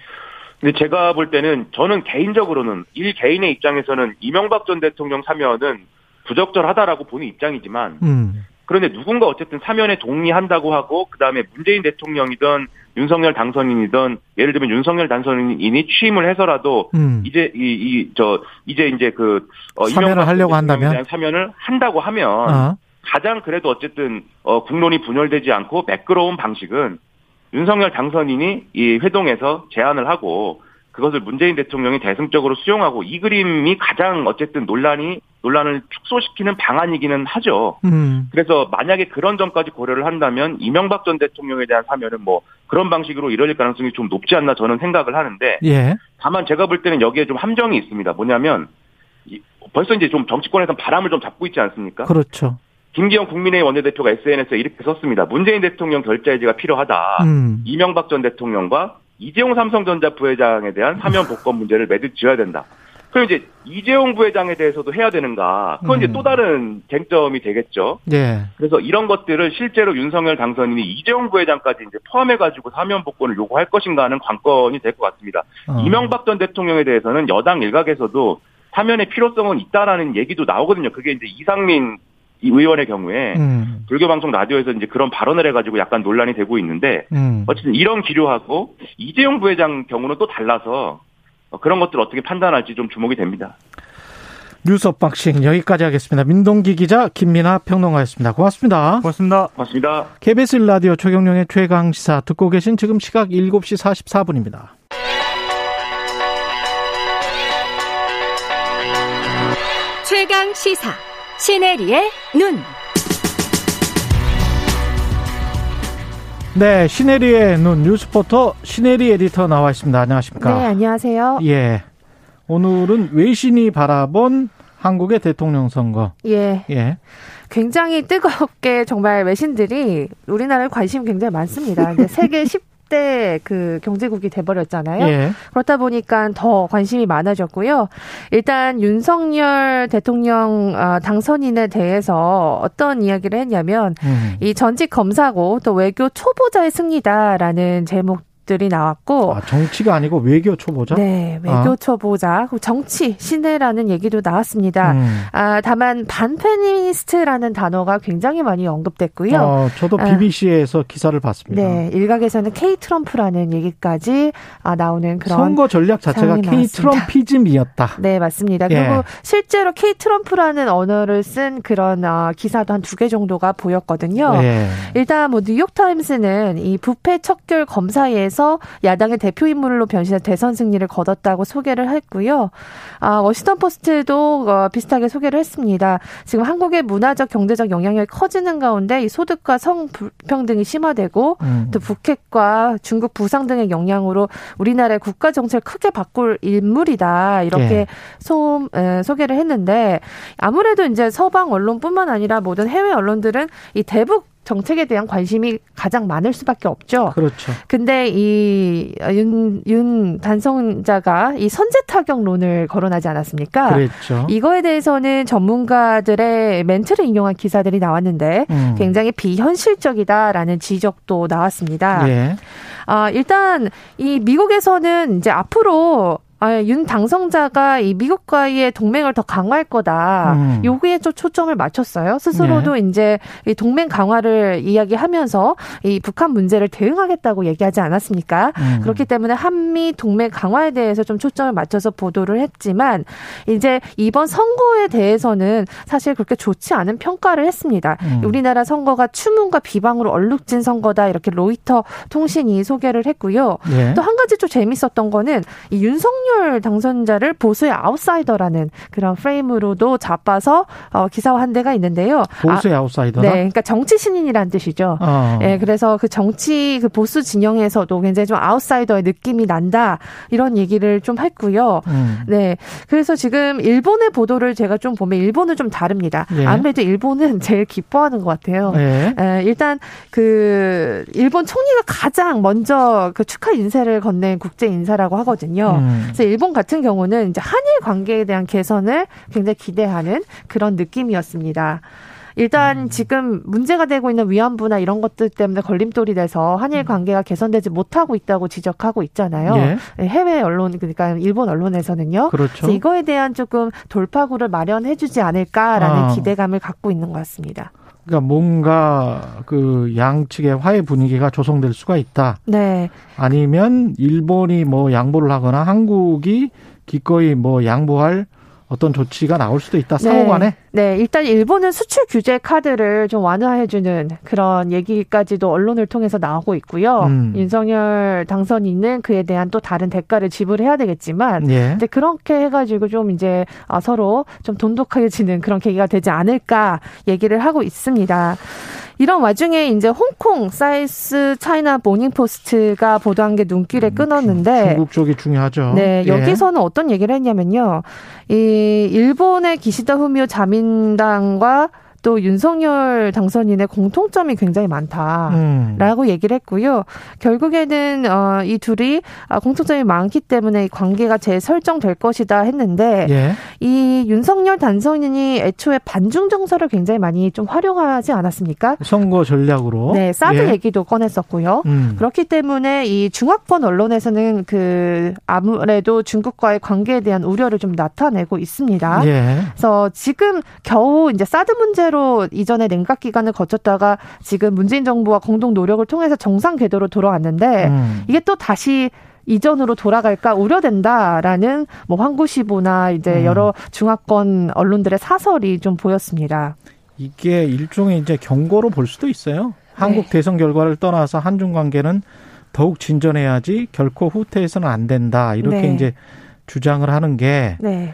근데 제가 볼 때는 저는 개인적으로는 일 개인의 입장에서는 이명박 전 대통령 사면은 부적절하다라고 보는 입장이지만 음. 그런데 누군가 어쨌든 사면에 동의한다고 하고 그다음에 문재인 대통령이든 윤석열 당선인이든 예를 들면 윤석열 당선인이 취임을 해서라도 음. 이제 이 이 저 이제 이제 그 어, 사면을 하려고 한다면 사면을 한다고 하면 어. 가장 그래도 어쨌든 어 국론이 분열되지 않고 매끄러운 방식은 윤석열 당선인이 이 회동에서 제안을 하고 그것을 문재인 대통령이 대승적으로 수용하고 이 그림이 가장 어쨌든 논란이 논란을 축소시키는 방안이기는 하죠. 음. 그래서 만약에 그런 점까지 고려를 한다면 이명박 전 대통령에 대한 사면은 뭐 그런 방식으로 이뤄질 가능성이 좀 높지 않나 저는 생각을 하는데 예. 다만 제가 볼 때는 여기에 좀 함정이 있습니다. 뭐냐면 벌써 이제 좀 정치권에서 바람을 좀 잡고 있지 않습니까? 그렇죠. 김기현 국민의힘 원내대표가 SNS에 이렇게 썼습니다. 문재인 대통령 결자해지가 필요하다. 음. 이명박 전 대통령과 이재용 삼성전자 부회장에 대한 사면 복권 문제를 매듭 지어야 된다. 그럼 이제 이재용 부회장에 대해서도 해야 되는가? 그건 음. 이제 또 다른 쟁점이 되겠죠. 네. 그래서 이런 것들을 실제로 윤석열 당선인이 이재용 부회장까지 이제 포함해가지고 사면 복권을 요구할 것인가 하는 관건이 될 것 같습니다. 어. 이명박 전 대통령에 대해서는 여당 일각에서도 사면의 필요성은 있다라는 얘기도 나오거든요. 그게 이제 이상민 이 의원의 경우에 음. 불교 방송 라디오에서 이제 그런 발언을 해가지고 약간 논란이 되고 있는데 음. 어쨌든 이런 기류하고 이재용 부회장 경우는 또 달라서 그런 것들 을 어떻게 판단할지 좀 주목이 됩니다. 뉴스 unboxing 여기까지 하겠습니다. 민동기 기자 김민하 평론가였습니다. 고맙습니다. 고맙습니다. 고맙습니다. KBS 라디오 최경영의 최강 시사 듣고 계신 지금 시각 7시 44분입니다. 최강 시사 시네리의 눈. 네, 시네리의 눈 뉴스포터 시네리 에디터 나와 있습니다. 안녕하십니까? 네, 안녕하세요. 예. 오늘은 외신이 바라본 한국의 대통령 선거. 예. 예. 굉장히 뜨겁게 정말 외신들이 우리나라에 관심이 굉장히 많습니다. 세계 10 *laughs* 대 그 경제국이 돼버렸잖아요. 예. 그렇다 보니까 더 관심이 많아졌고요. 일단 윤석열 대통령 아, 당선인에 대해서 어떤 이야기를 했냐면 음. 이 전직 검사고 또 외교 초보자의 승리다라는 제목 들이 나왔고 아, 정치가 아니고 외교 초보자? 네, 외교 초보자, 그리고 정치 신뢰라는 얘기도 나왔습니다. 음. 아, 다만 반페미니스트라는 단어가 굉장히 많이 언급됐고요. 어, 저도 아. BBC에서 기사를 봤습니다. 네, 일각에서는 K 트럼프라는 얘기까지 아, 나오는 그런 선거 전략 자체가 K. 트럼피즘이었다. 네, 맞습니다. 예. 그리고 실제로 K 트럼프라는 언어를 쓴 그런 어, 기사도 한 두 개 정도가 보였거든요. 예. 일단 뭐 뉴욕 타임스는 이 부패 척결 검사에 서 야당의 대표 인물로 변신해 대선 승리를 거뒀다고 소개를 했고요. 아, 워싱턴 포스트도 어, 비슷하게 소개를 했습니다. 지금 한국의 문화적 경제적 영향력이 커지는 가운데 이 소득과 성 불평등이 심화되고 음. 또 북핵과 중국 부상 등의 영향으로 우리나라의 국가 정책을 크게 바꿀 인물이다 이렇게 예. 소, 에, 소개를 했는데 아무래도 이제 서방 언론뿐만 아니라 모든 해외 언론들은 이 대북 정책에 대한 관심이 가장 많을 수밖에 없죠. 그렇죠. 근데 이윤윤 단성자가 이 선제 타격론을 거론하지 않았습니까? 그랬죠. 이거에 대해서는 전문가들의 멘트를 인용한 기사들이 나왔는데 음. 굉장히 비현실적이다라는 지적도 나왔습니다. 예. 아, 일단 이 미국에서는 이제 앞으로 아, 윤 당성자가 이 미국과의 동맹을 더 강화할 거다. 음. 여기에 좀 초점을 맞췄어요. 스스로도 이제 이 동맹 강화를 이야기하면서 이 북한 문제를 대응하겠다고 얘기하지 않았습니까? 음. 그렇기 때문에 한미 동맹 강화에 대해서 좀 초점을 맞춰서 보도를 했지만 이제 이번 선거에 대해서는 사실 그렇게 좋지 않은 평가를 했습니다. 음. 우리나라 선거가 추문과 비방으로 얼룩진 선거다 이렇게 로이터 통신이 소개를 했고요. 예. 또한 가지 좀 재밌었던 거는 이 윤석열 당선자를 보수의 아웃사이더라는 그런 프레임으로도 잡아서 어, 기사화 한 데가 있는데요. 보수의 아, 아웃사이더다. 네, 그러니까 정치 신인이란 뜻이죠. 어. 예, 그래서 그 정치 그 보수 진영에서도 굉장히 좀 아웃사이더의 느낌이 난다 이런 얘기를 좀 했고요. 음. 네, 그래서 지금 일본의 보도를 제가 좀 보면 일본은 좀 다릅니다. 예. 아무래도 일본은 *laughs* 제일 기뻐하는 것 같아요. 예. 에, 일단 그 일본 총리가 가장 먼저 그 축하 인사를 건넨 국제 인사라고 하거든요. 음. 그래서 일본 같은 경우는 이제 한일 관계에 대한 개선을 굉장히 기대하는 그런 느낌이었습니다. 일단 음. 지금 문제가 되고 있는 위안부나 이런 것들 때문에 걸림돌이 돼서 한일 관계가 개선되지 못하고 있다고 지적하고 있잖아요. 예. 해외 언론 그러니까 일본 언론에서는요. 그렇죠. 그래서 이거에 대한 조금 돌파구를 마련해주지 않을까라는 아. 기대감을 갖고 있는 것 같습니다. 그러니까 뭔가 그 양측의 화해 분위기가 조성될 수가 있다. 네. 아니면 일본이 뭐 양보를 하거나 한국이 기꺼이 뭐 양보할 어떤 조치가 나올 수도 있다. 상호간에. 네, 일단 일본은 수출 규제 카드를 좀 완화해주는 그런 얘기까지도 언론을 통해서 나오고 있고요. 음. 윤석열 당선인은 그에 대한 또 다른 대가를 지불해야 되겠지만, 예. 이제 그렇게 해가지고 좀 이제 아, 서로 좀 돈독해지는 그런 계기가 되지 않을까 얘기를 하고 있습니다. 이런 와중에 이제 홍콩 사우스 차이나 모닝포스트가 보도한 게 눈길을 끌었는데, 음, 중국 쪽이 중요하죠. 네, 예. 여기서는 어떤 얘기를 했냐면요. 이 일본의 기시다 후미오 자민당과 또 윤석열 당선인의 공통점이 굉장히 많다. 음. 라고 얘기를 했고요. 결국에는 어, 이 둘이 아, 공통점이 많기 때문에 이 관계가 재설정될 것이다 했는데 예. 이 윤석열 당선인이 애초에 반중 정서를 굉장히 많이 좀 활용하지 않았습니까? 선거 전략으로. 네, 사드 예. 얘기도 꺼냈었고요. 음. 그렇기 때문에 이 중화권 언론에서는 그 아무래도 중국과의 관계에 대한 우려를 좀 나타내고 있습니다. 예. 그래서 지금 겨우 이제 사드 문제로 이전에 냉각 기간을 거쳤다가 지금 문재인 정부와 공동 노력을 통해서 정상 궤도로 돌아왔는데 음. 이게 또 다시 이전으로 돌아갈까 우려된다라는 뭐 환구시보나 이제 음. 여러 중화권 언론들의 사설이 좀 보였습니다. 이게 일종의 이제 경고로 볼 수도 있어요. 한국 네. 대선 결과를 떠나서 한중 관계는 더욱 진전해야지 결코 후퇴해서는 안 된다. 이렇게 네. 이제 주장을 하는 게 네,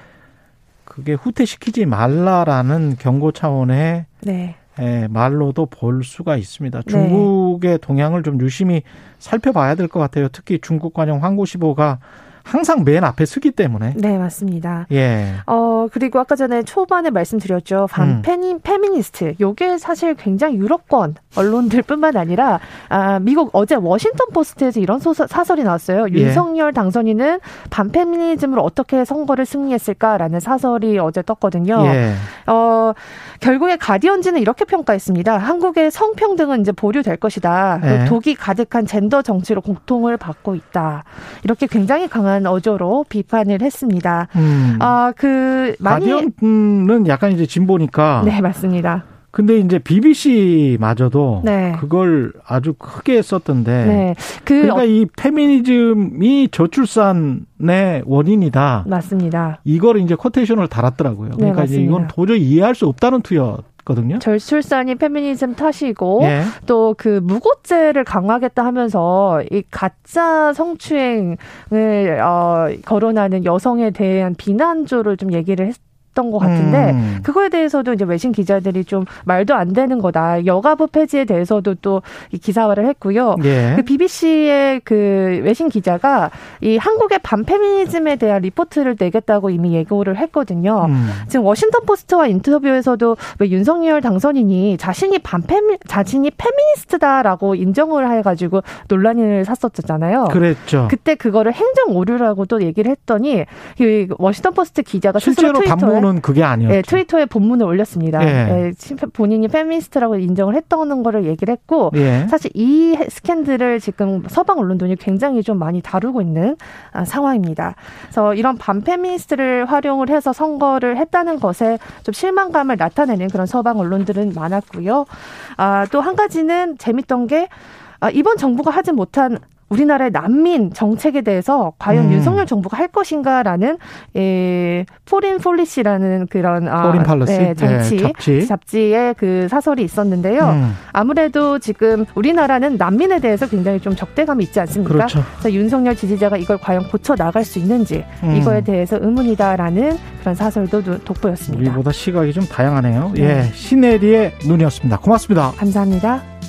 그게 후퇴시키지 말라라는 경고 차원의 네, 예, 말로도 볼 수가 있습니다. 네. 중국의 동향을 좀 유심히 살펴봐야 될 것 같아요. 특히 중국 관영 환구시보가 항상 맨 앞에 서기 때문에. 네, 맞습니다. 예. 어, 그리고 아까 전에 초반에 말씀드렸죠. 반페미, 음. 페미니스트. 요게 사실 굉장히 유럽권 언론들 뿐만 아니라, 아, 미국 어제 워싱턴 포스트에서 이런 소설, 사설이 나왔어요. 예. 윤석열 당선인은 반페미니즘으로 어떻게 선거를 승리했을까라는 사설이 어제 떴거든요. 예. 어, 결국에 가디언지는 이렇게 평가했습니다. 한국의 성평등은 이제 보류될 것이다. 예. 독이 가득한 젠더 정치로 고통을 받고 있다. 이렇게 굉장히 강한 어조로 비판을 했습니다. 음. 아, 그 많이 가디언은 약간 이제 진보니까 네, 맞습니다. 근데 이제 BBC마저도 네. 그걸 아주 크게 썼던데. 네. 그 그러니까 어... 이 페미니즘이 저출산의 원인이다. 맞습니다. 이걸 이제 코테이션을 달았더라고요. 네, 그러니까 네, 이제 이건 도저히 이해할 수 없다는 투여. 거든요. 절출산이 페미니즘 탓이고 예. 또그 무고죄를 강화하겠다 하면서 이 가짜 성추행을 어 거론하는 여성에 대한 비난조를 좀 얘기를 했. 했던 것 같은데 음. 그거에 대해서도 이제 외신 기자들이 좀 말도 안 되는 거다. 여가부 폐지에 대해서도 또 기사화를 했고요. 예. 그 BBC의 그 외신 기자가 이 한국의 반페미니즘에 대한 리포트를 내겠다고 이미 예고를 했거든요. 음. 지금 워싱턴 포스트와 인터뷰에서도 왜 윤석열 당선인이 자신이 반페미 자신이 페미니스트다라고 인정을 해가지고 논란을 샀었잖아요. 그랬죠. 그때 그거를 행정 오류라고 또 얘기를 했더니 그 워싱턴 포스트 기자가 실제로 트위터에 본문은 그게 아니었죠. 네, 트위터에 본문을 올렸습니다. 예. 네, 본인이 페미니스트라고 인정을 했던 거를 얘기를 했고 예. 사실 이 스캔들을 지금 서방 언론들이 굉장히 좀 많이 다루고 있는 아, 상황입니다. 그래서 이런 반페미니스트를 활용을 해서 선거를 했다는 것에 좀 실망감을 나타내는 그런 서방 언론들은 많았고요. 아, 또 한 가지는 재밌던 게 아, 이번 정부가 하지 못한 우리나라의 난민 정책에 대해서 과연 음. 윤석열 정부가 할 것인가라는 예, Foreign Policy라는 그런 아, Foreign Policy 네, 정치 네, 잡지. 잡지의 그 사설이 있었는데요. 음. 아무래도 지금 우리나라는 난민에 대해서 굉장히 좀 적대감이 있지 않습니까? 그렇죠. 그래서 윤석열 지지자가 이걸 과연 고쳐 나갈 수 있는지 음. 이거에 대해서 의문이다라는 그런 사설도 돋보였습니다. 우리보다 시각이 좀 다양하네요. 네. 예, 신혜리의 눈이었습니다. 고맙습니다. 감사합니다.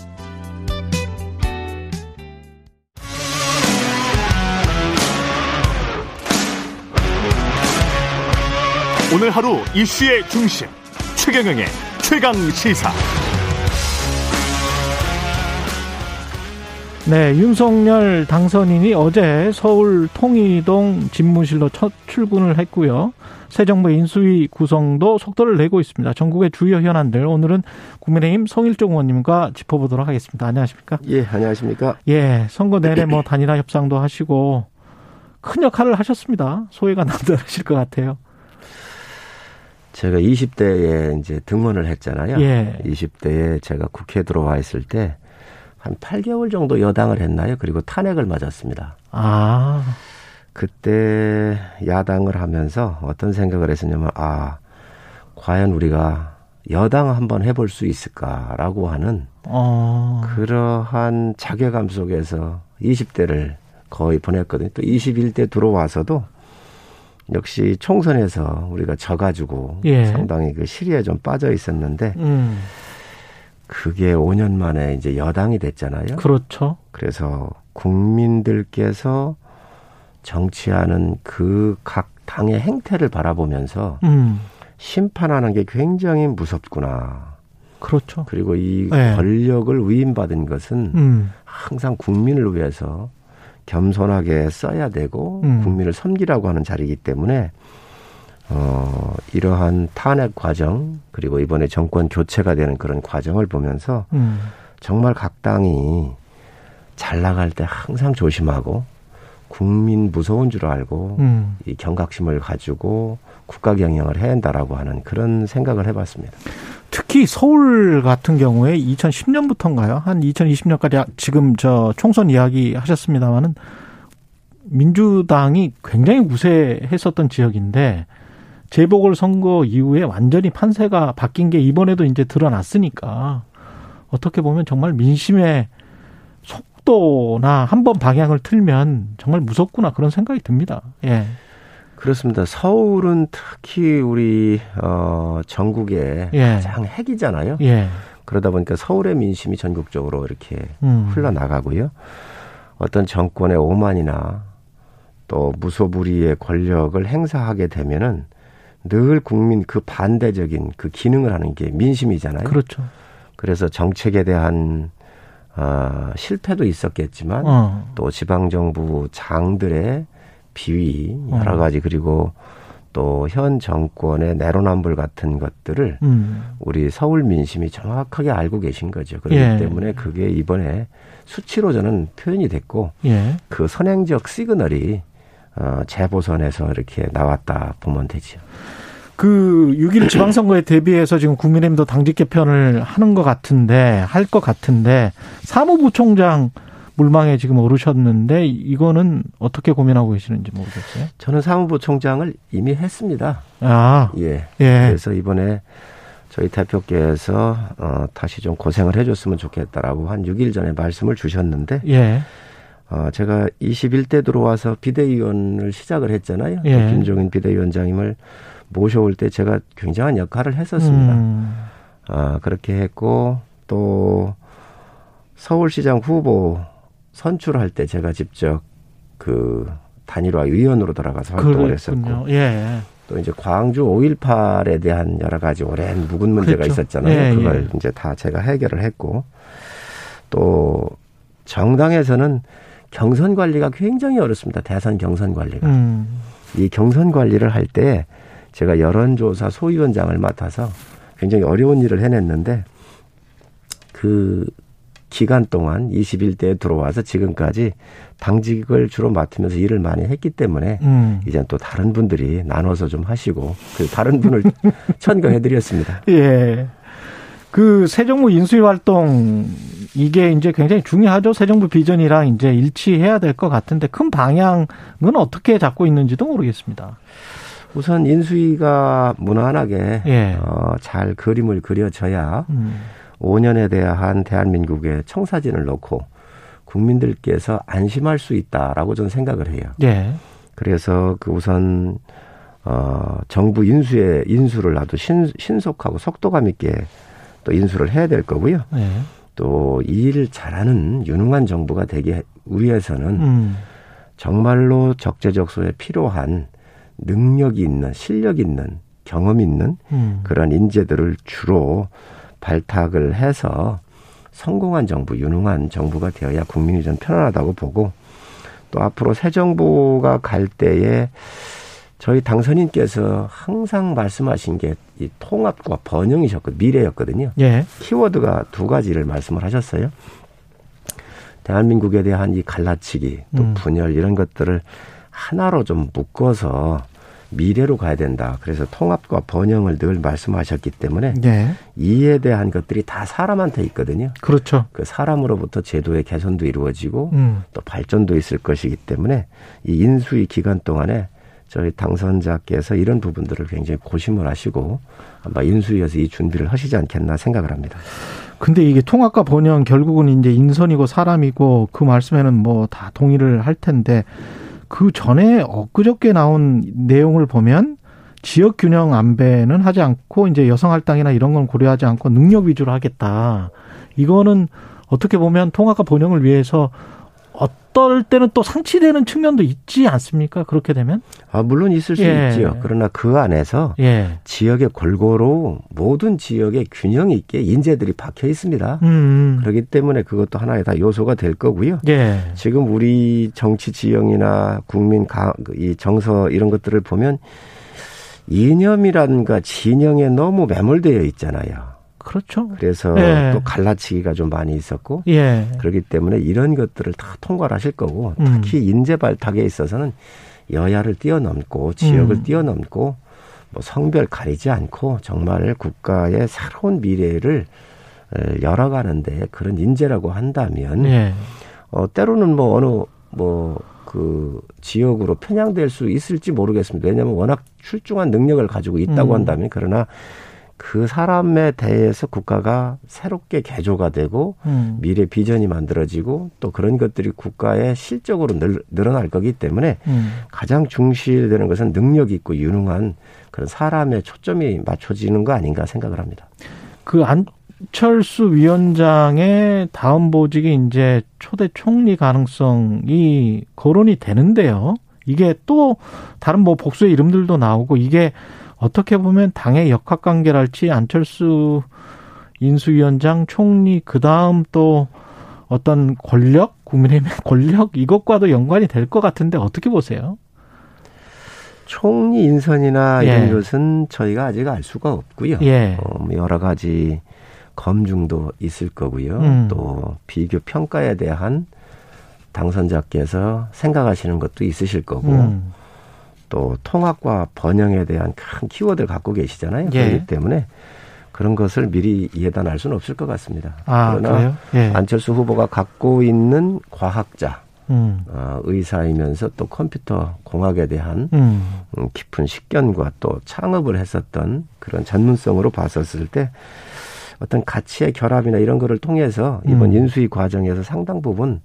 오늘 하루 이슈의 중심 최경영의 최강 시사. 네, 윤석열 당선인이 어제 서울 통이동 집무실로 첫 출근을 했고요. 새 정부 인수위 구성도 속도를 내고 있습니다. 전국의 주요 현안들 오늘은 국민의힘 송일종 의원님과 짚어보도록 하겠습니다. 안녕하십니까? 예, 안녕하십니까? 예, 선거 내내 뭐 단일화 협상도 하시고 큰 역할을 하셨습니다. 소외가 *laughs* 남다르실 것 같아요. 제가 20대에 이제 등원을 했잖아요. 예. 20대에 제가 국회에 들어와 있을 때 한 8개월 정도 여당을 했나요? 그리고 탄핵을 맞았습니다. 아. 그때 야당을 하면서 어떤 생각을 했었냐면, 아, 과연 우리가 여당 한번 해볼 수 있을까라고 하는 어. 그러한 자괴감 속에서 20대를 거의 보냈거든요. 또 21대 들어와서도 역시 총선에서 우리가 져가지고 예. 상당히 그 시리에 좀 빠져 있었는데 음. 그게 5년 만에 이제 여당이 됐잖아요. 그렇죠. 그래서 국민들께서 정치하는 그 각 당의 행태를 바라보면서 음. 심판하는 게 굉장히 무섭구나. 그렇죠. 그리고 이 네. 권력을 위임받은 것은 음. 항상 국민을 위해서 겸손하게 써야 되고 음. 국민을 섬기라고 하는 자리이기 때문에 어 이러한 탄핵 과정 그리고 이번에 정권 교체가 되는 그런 과정을 보면서 음. 정말 각 당이 잘 나갈 때 항상 조심하고 국민 무서운 줄 알고 음. 이 경각심을 가지고 국가 경영을 해야 한다라고 하는 그런 생각을 해봤습니다. 특히 서울 같은 경우에 2010년부터인가요? 한 2020년까지 지금 저 총선 이야기 하셨습니다마는 민주당이 굉장히 우세했었던 지역인데 재보궐 선거 이후에 완전히 판세가 바뀐 게 이번에도 이제 드러났으니까 어떻게 보면 정말 민심의 속도나 한 번 방향을 틀면 정말 무섭구나 그런 생각이 듭니다. 예. 그렇습니다. 서울은 특히 우리 어 전국의 예. 가장 핵이잖아요. 예. 그러다 보니까 서울의 민심이 전국적으로 이렇게 음. 흘러나가고요. 어떤 정권의 오만이나 또 무소불위의 권력을 행사하게 되면은 늘 국민 그 반대적인 그 기능을 하는 게 민심이잖아요. 그렇죠. 그래서 정책에 대한 어, 실패도 있었겠지만 어. 또 지방 정부 장들의 비위 여러 어. 가지 그리고 또 현 정권의 내로남불 같은 것들을 음. 우리 서울 민심이 정확하게 알고 계신 거죠. 그렇기 예. 때문에 그게 이번에 수치로 저는 표현이 됐고 예. 그 선행적 시그널이 어, 재보선에서 이렇게 나왔다 보면 되죠. 그 6일 지방선거에 *clears throat* 대비해서 지금 국민의힘도 당직 개편을 하는 것 같은데 할 것 같은데 사무부총장 물망에 지금 오르셨는데 이거는 어떻게 고민하고 계시는지 모르겠어요. 저는 사무부총장을 이미 했습니다. 아, 예. 예. 그래서 이번에 저희 대표께서 어, 다시 좀 고생을 해줬으면 좋겠다라고 한 6일 전에 말씀을 주셨는데, 예. 어, 제가 21대 들어와서 비대위원을 시작을 했잖아요. 예. 김종인 비대위원장님을 모셔올 때 제가 굉장한 역할을 했었습니다. 음. 아, 그렇게 했고 또 서울시장 후보 선출할 때 제가 직접 그 단일화 위원으로 들어가서 활동을 그랬군요. 했었고 예. 또 이제 광주 5.18에 대한 여러 가지 오랜 묵은 문제가 그렇죠. 있었잖아요. 예, 그걸 예. 이제 다 제가 해결을 했고 또 정당에서는 경선 관리가 굉장히 어렵습니다. 대선 경선 관리가. 음. 이 경선 관리를 할 때 제가 여론조사 소위원장을 맡아서 굉장히 어려운 일을 해냈는데 그 기간 동안 21대에 들어와서 지금까지 당직을 주로 맡으면서 일을 많이 했기 때문에 음. 이제 또 다른 분들이 나눠서 좀 하시고 그 다른 분을 *laughs* 천거해드렸습니다. 예. 그 새 정부 인수위 활동 이게 이제 굉장히 중요하죠. 새 정부 비전이랑 이제 일치해야 될 것 같은데 큰 방향은 어떻게 잡고 있는지도 모르겠습니다. 우선 인수위가 무난하게 예. 어, 잘 그림을 그려져야 음. 5년에 대한 대한민국의 청사진을 놓고 국민들께서 안심할 수 있다라고 저는 생각을 해요. 예. 그래서 그 우선 어 정부 인수에 인수를 나도 신, 신속하고 속도감 있게 또 인수를 해야 될 거고요. 예. 또일 잘하는 유능한 정부가 되기 위해서는 음. 정말로 적재적소에 필요한 능력이 있는 실력 있는 경험 있는 음. 그런 인재들을 주로 발탁을 해서 성공한 정부, 유능한 정부가 되어야 국민이 좀 편안하다고 보고 또 앞으로 새 정부가 갈 때에 저희 당선인께서 항상 말씀하신 게 이 통합과 번영이셨고 미래였거든요. 예. 키워드가 두 가지를 말씀을 하셨어요. 대한민국에 대한 이 갈라치기 또 음. 분열 이런 것들을 하나로 좀 묶어서 미래로 가야 된다. 그래서 통합과 번영을 늘 말씀하셨기 때문에 네. 이에 대한 것들이 다 사람한테 있거든요. 그렇죠. 그 사람으로부터 제도의 개선도 이루어지고 음. 또 발전도 있을 것이기 때문에 이 인수위 기간 동안에 저희 당선자께서 이런 부분들을 굉장히 고심을 하시고 아마 인수위에서 이 준비를 하시지 않겠나 생각을 합니다. 근데 이게 통합과 번영 결국은 이제 인선이고 사람이고 그 말씀에는 뭐 다 동의를 할 텐데 그 전에 엊그저께 나온 내용을 보면 지역 균형 안배는 하지 않고 이제 여성 할당이나 이런 건 고려하지 않고 능력 위주로 하겠다. 이거는 어떻게 보면 통합과 번영을 위해서 어떨 때는 또 상치되는 측면도 있지 않습니까? 그렇게 되면? 아, 물론 있을 수 예. 있지요. 그러나 그 안에서 예. 지역의 골고루 모든 지역에 균형 있게 인재들이 박혀 있습니다. 음. 그렇기 때문에 그것도 하나의 다 요소가 될 거고요. 예. 지금 우리 정치 지형이나 국민 가, 이 정서 이런 것들을 보면 이념이란가 진영에 너무 매몰되어 있잖아요. 그렇죠. 그래서 예. 또 갈라치기가 좀 많이 있었고 예. 그렇기 때문에 이런 것들을 다 통과를 하실 거고 음. 특히 인재 발탁에 있어서는 여야를 뛰어넘고 지역을 음. 뛰어넘고 뭐 성별 가리지 않고 정말 국가의 새로운 미래를 열어가는데 그런 인재라고 한다면 예. 어 때로는 뭐 어느 뭐 그 지역으로 편향될 수 있을지 모르겠습니다. 왜냐하면 워낙 출중한 능력을 가지고 있다고 음. 한다면 그러나 그 사람에 대해서 국가가 새롭게 개조가 되고 음. 미래 비전이 만들어지고 또 그런 것들이 국가의 실적으로 늘, 늘어날 거기 때문에 음. 가장 중시되는 것은 능력 있고 유능한 그런 사람의 초점이 맞춰지는 거 아닌가 생각을 합니다. 그 안철수 위원장의 다음 보직이 이제 초대 총리 가능성이 거론이 되는데요. 이게 또 다른 뭐 복수의 이름들도 나오고 이게 어떻게 보면 당의 역학관계랄지 안철수 인수위원장 총리 그다음 또 어떤 권력 국민의힘 *laughs* 권력 이것과도 연관이 될 것 같은데 어떻게 보세요? 총리 인선이나 예. 이런 것은 저희가 아직 알 수가 없고요. 예. 어, 뭐 여러 가지 검증도 있을 거고요. 음. 또 비교 평가에 대한 당선자께서 생각하시는 것도 있으실 거고 음. 또 통합과 번영에 대한 큰 키워드를 갖고 계시잖아요. 예. 그렇기 때문에 그런 것을 미리 예단할 수는 없을 것 같습니다. 아, 그러나 예. 안철수 후보가 갖고 있는 과학자, 음. 어, 의사이면서 또 컴퓨터 공학에 대한 음. 음. 깊은 식견과 또 창업을 했었던 그런 전문성으로 봤었을 때 어떤 가치의 결합이나 이런 거를 통해서 이번 음. 인수위 과정에서 상당 부분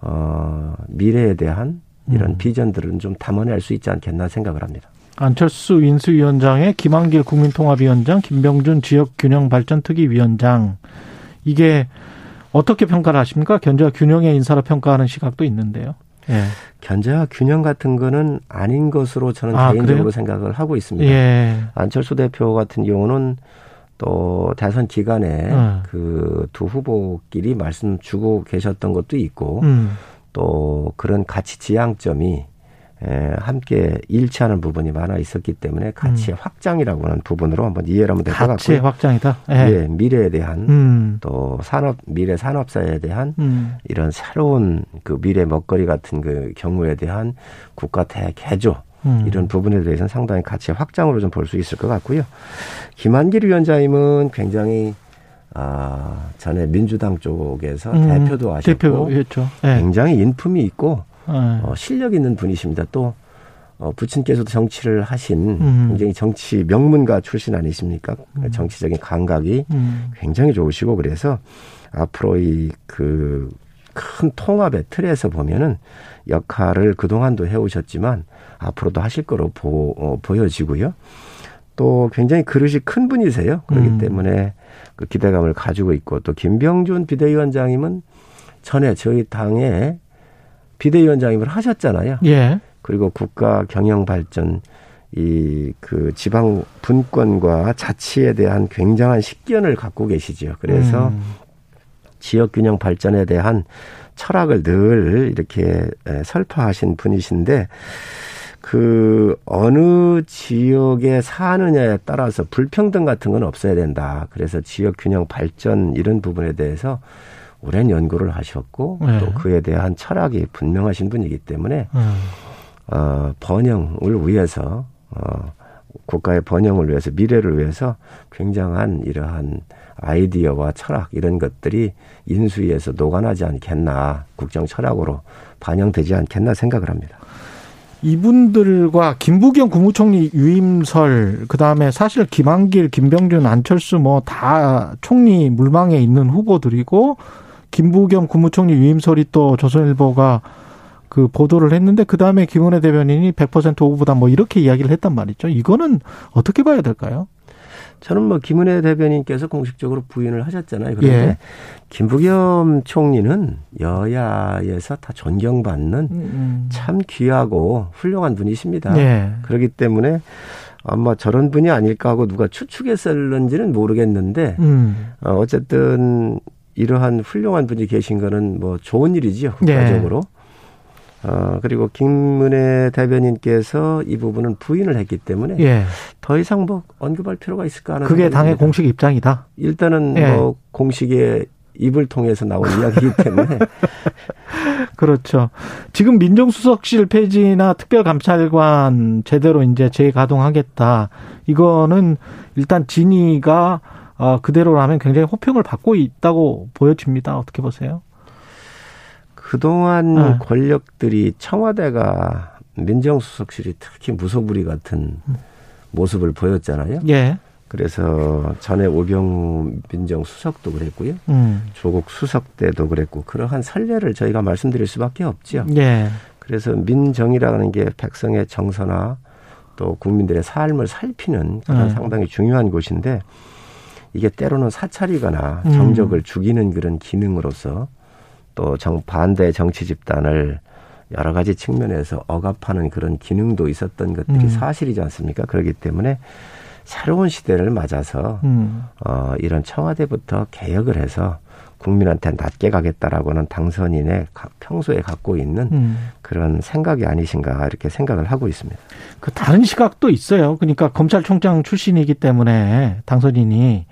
어, 미래에 대한 이런 음. 비전들은 좀 담아낼 수 있지 않겠나 생각을 합니다. 안철수 인수위원장의 김한길 국민통합위원장, 김병준 지역균형발전특위위원장 이게 어떻게 평가를 하십니까? 견제와 균형의 인사로 평가하는 시각도 있는데요. 예. 견제와 균형 같은 거는 아닌 것으로 저는 아, 개인적으로 그래요? 생각을 하고 있습니다. 예. 안철수 대표 같은 경우는 또 대선 기간에 음. 그두 후보끼리 말씀 주고 계셨던 것도 있고 음. 또 그런 가치 지향점이 에, 함께 일치하는 부분이 많아 있었기 때문에 가치의 음. 확장이라고 하는 부분으로 한번 이해를 하면 될 것 같고요. 가치의 확장이다. 예. 예 미래에 대한 음. 또 산업 미래 산업사에 대한 음. 이런 새로운 그 미래 먹거리 같은 그 경우에 대한 국가 대개조 음. 이런 부분에 대해서는 상당히 가치의 확장으로 좀 볼 수 있을 것 같고요. 김한길 위원장님은 굉장히 아, 전에 민주당 쪽에서 음, 대표도 하셨고 대표였죠. 네. 굉장히 인품이 있고 네. 어, 실력 있는 분이십니다. 또 어, 부친께서도 정치를 하신 음. 굉장히 정치 명문가 출신 아니십니까? 음. 정치적인 감각이 음. 굉장히 좋으시고 그래서 앞으로 이 그 큰 통합의 틀에서 보면은 역할을 그동안도 해오셨지만 앞으로도 하실 거로 보, 어, 보여지고요. 또 굉장히 그릇이 큰 분이세요. 그렇기 음. 때문에 그 기대감을 가지고 있고 또 김병준 비대위원장님은 전에 저희 당에 비대위원장님을 하셨잖아요. 예. 그리고 국가 경영 발전 이 그 지방 분권과 자치에 대한 굉장한 식견을 갖고 계시죠. 그래서 음. 지역 균형 발전에 대한 철학을 늘 이렇게 설파하신 분이신데 그 어느 지역에 사느냐에 따라서 불평등 같은 건 없어야 된다. 그래서 지역 균형 발전 이런 부분에 대해서 오랜 연구를 하셨고 네. 또 그에 대한 철학이 분명하신 분이기 때문에 음. 어, 번영을 위해서 어, 국가의 번영을 위해서 미래를 위해서 굉장한 이러한 아이디어와 철학 이런 것들이 인수위에서 녹아나지 않겠나 국정 철학으로 반영되지 않겠나 생각을 합니다. 이분들과 김부겸 국무총리 유임설 그다음에 사실 김한길, 김병준, 안철수 뭐 다 총리 물망에 있는 후보들이고 김부겸 국무총리 유임설이 또 조선일보가 그 보도를 했는데 그다음에 김은혜 대변인이 100% 오보다 뭐 이렇게 이야기를 했단 말이죠. 이거는 어떻게 봐야 될까요? 저는 뭐 김은혜 대변인께서 공식적으로 부인을 하셨잖아요. 그런데 예. 김부겸 총리는 여야에서 다 존경받는 음, 음. 참 귀하고 훌륭한 분이십니다. 예. 그렇기 때문에 아마 저런 분이 아닐까 하고 누가 추측했을는지는 모르겠는데 음. 어, 어쨌든 이러한 훌륭한 분이 계신 거는 뭐 좋은 일이지요 국가적으로. 예. 어, 그리고 김문혜 대변인께서 이 부분은 부인을 했기 때문에 예. 더 이상 뭐 언급할 필요가 있을까 하는 그게 당의 듭니다. 공식 입장이다. 일단은 예. 뭐 공식의 입을 통해서 나온 이야기이기 때문에 *laughs* 그렇죠. 지금 민정수석실 폐지나 특별감찰관 제대로 이제 재가동하겠다. 이거는 일단 진위가 어, 그대로라면 굉장히 호평을 받고 있다고 보여집니다. 어떻게 보세요? 그동안 네. 권력들이 청와대가 민정수석실이 특히 무소불위 같은 모습을 보였잖아요. 예. 그래서 전에 오병 민정수석도 그랬고요. 음. 조국 수석 때도 그랬고 그러한 선례를 저희가 말씀드릴 수밖에 없죠. 예. 그래서 민정이라는 게 백성의 정서나 또 국민들의 삶을 살피는 그런 음. 상당히 중요한 곳인데 이게 때로는 사찰이거나 음. 정적을 죽이는 그런 기능으로 서 또 정, 반대 정치 집단을 여러 가지 측면에서 억압하는 그런 기능도 있었던 것들이 음. 사실이지 않습니까? 그렇기 때문에 새로운 시대를 맞아서 음. 어, 이런 청와대부터 개혁을 해서 국민한테 낮게 가겠다라고는 당선인의 평소에 갖고 있는 음. 그런 생각이 아니신가 이렇게 생각을 하고 있습니다. 그 다른 시각도 있어요. 그러니까 검찰총장 출신이기 때문에 당선인이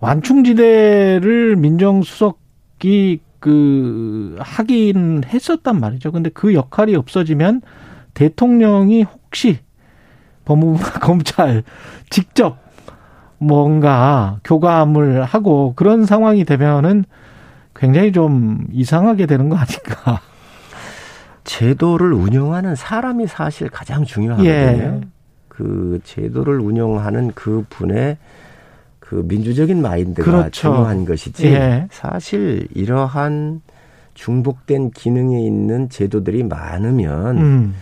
완충지대를 민정수석이 그 하긴 했었단 말이죠. 근데 그 역할이 없어지면 대통령이 혹시 법무부나 *laughs* 검찰 직접 뭔가 교감을 하고 그런 상황이 되면은 굉장히 좀 이상하게 되는 거 아닌가. 제도를 운영하는 사람이 사실 가장 중요하거든요. 예. 그 제도를 운영하는 그 분의 그 민주적인 마인드가 그렇죠. 중요한 것이지 예. 사실 이러한 중복된 기능에 있는 제도들이 많으면 음.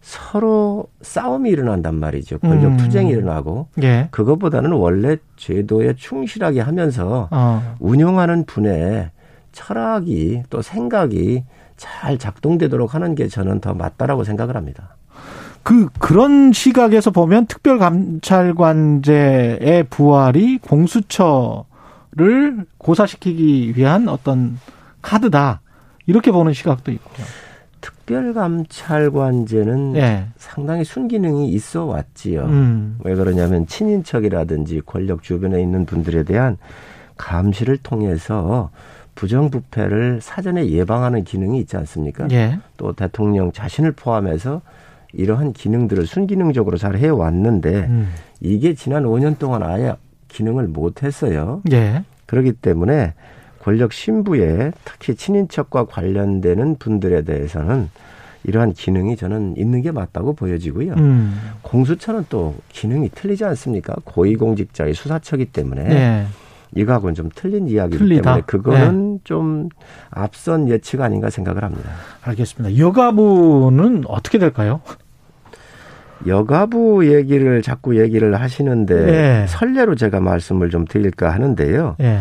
서로 싸움이 일어난단 말이죠. 권력 음. 투쟁이 일어나고 예. 그것보다는 원래 제도에 충실하게 하면서 어. 운영하는 분의 철학이 또 생각이 잘 작동되도록 하는 게 저는 더 맞다라고 생각을 합니다. 그 그런 시각에서 보면 특별감찰관제의 부활이 공수처를 고사시키기 위한 어떤 카드다 이렇게 보는 시각도 있고요. 특별감찰관제는 네. 상당히 순기능이 있어 왔지요. 음. 왜 그러냐면 친인척이라든지 권력 주변에 있는 분들에 대한 감시를 통해서 부정부패를 사전에 예방하는 기능이 있지 않습니까? 예. 또 대통령 자신을 포함해서 이러한 기능들을 순기능적으로 잘 해왔는데 음. 이게 지난 5년 동안 아예 기능을 못했어요. 예. 그렇기 때문에 권력 신부에 특히 친인척과 관련되는 분들에 대해서는 이러한 기능이 저는 있는 게 맞다고 보여지고요. 음. 공수처는 또 기능이 틀리지 않습니까? 고위공직자의 수사처기 때문에 네. 이거하고는 좀 틀린 이야기이기 틀리다. 때문에 그거는 네. 좀 앞선 예측 아닌가 생각을 합니다. 알겠습니다. 여가부는 어떻게 될까요? 여가부 얘기를 자꾸 얘기를 하시는데 네. 설례로 제가 말씀을 좀 드릴까 하는데요. 네.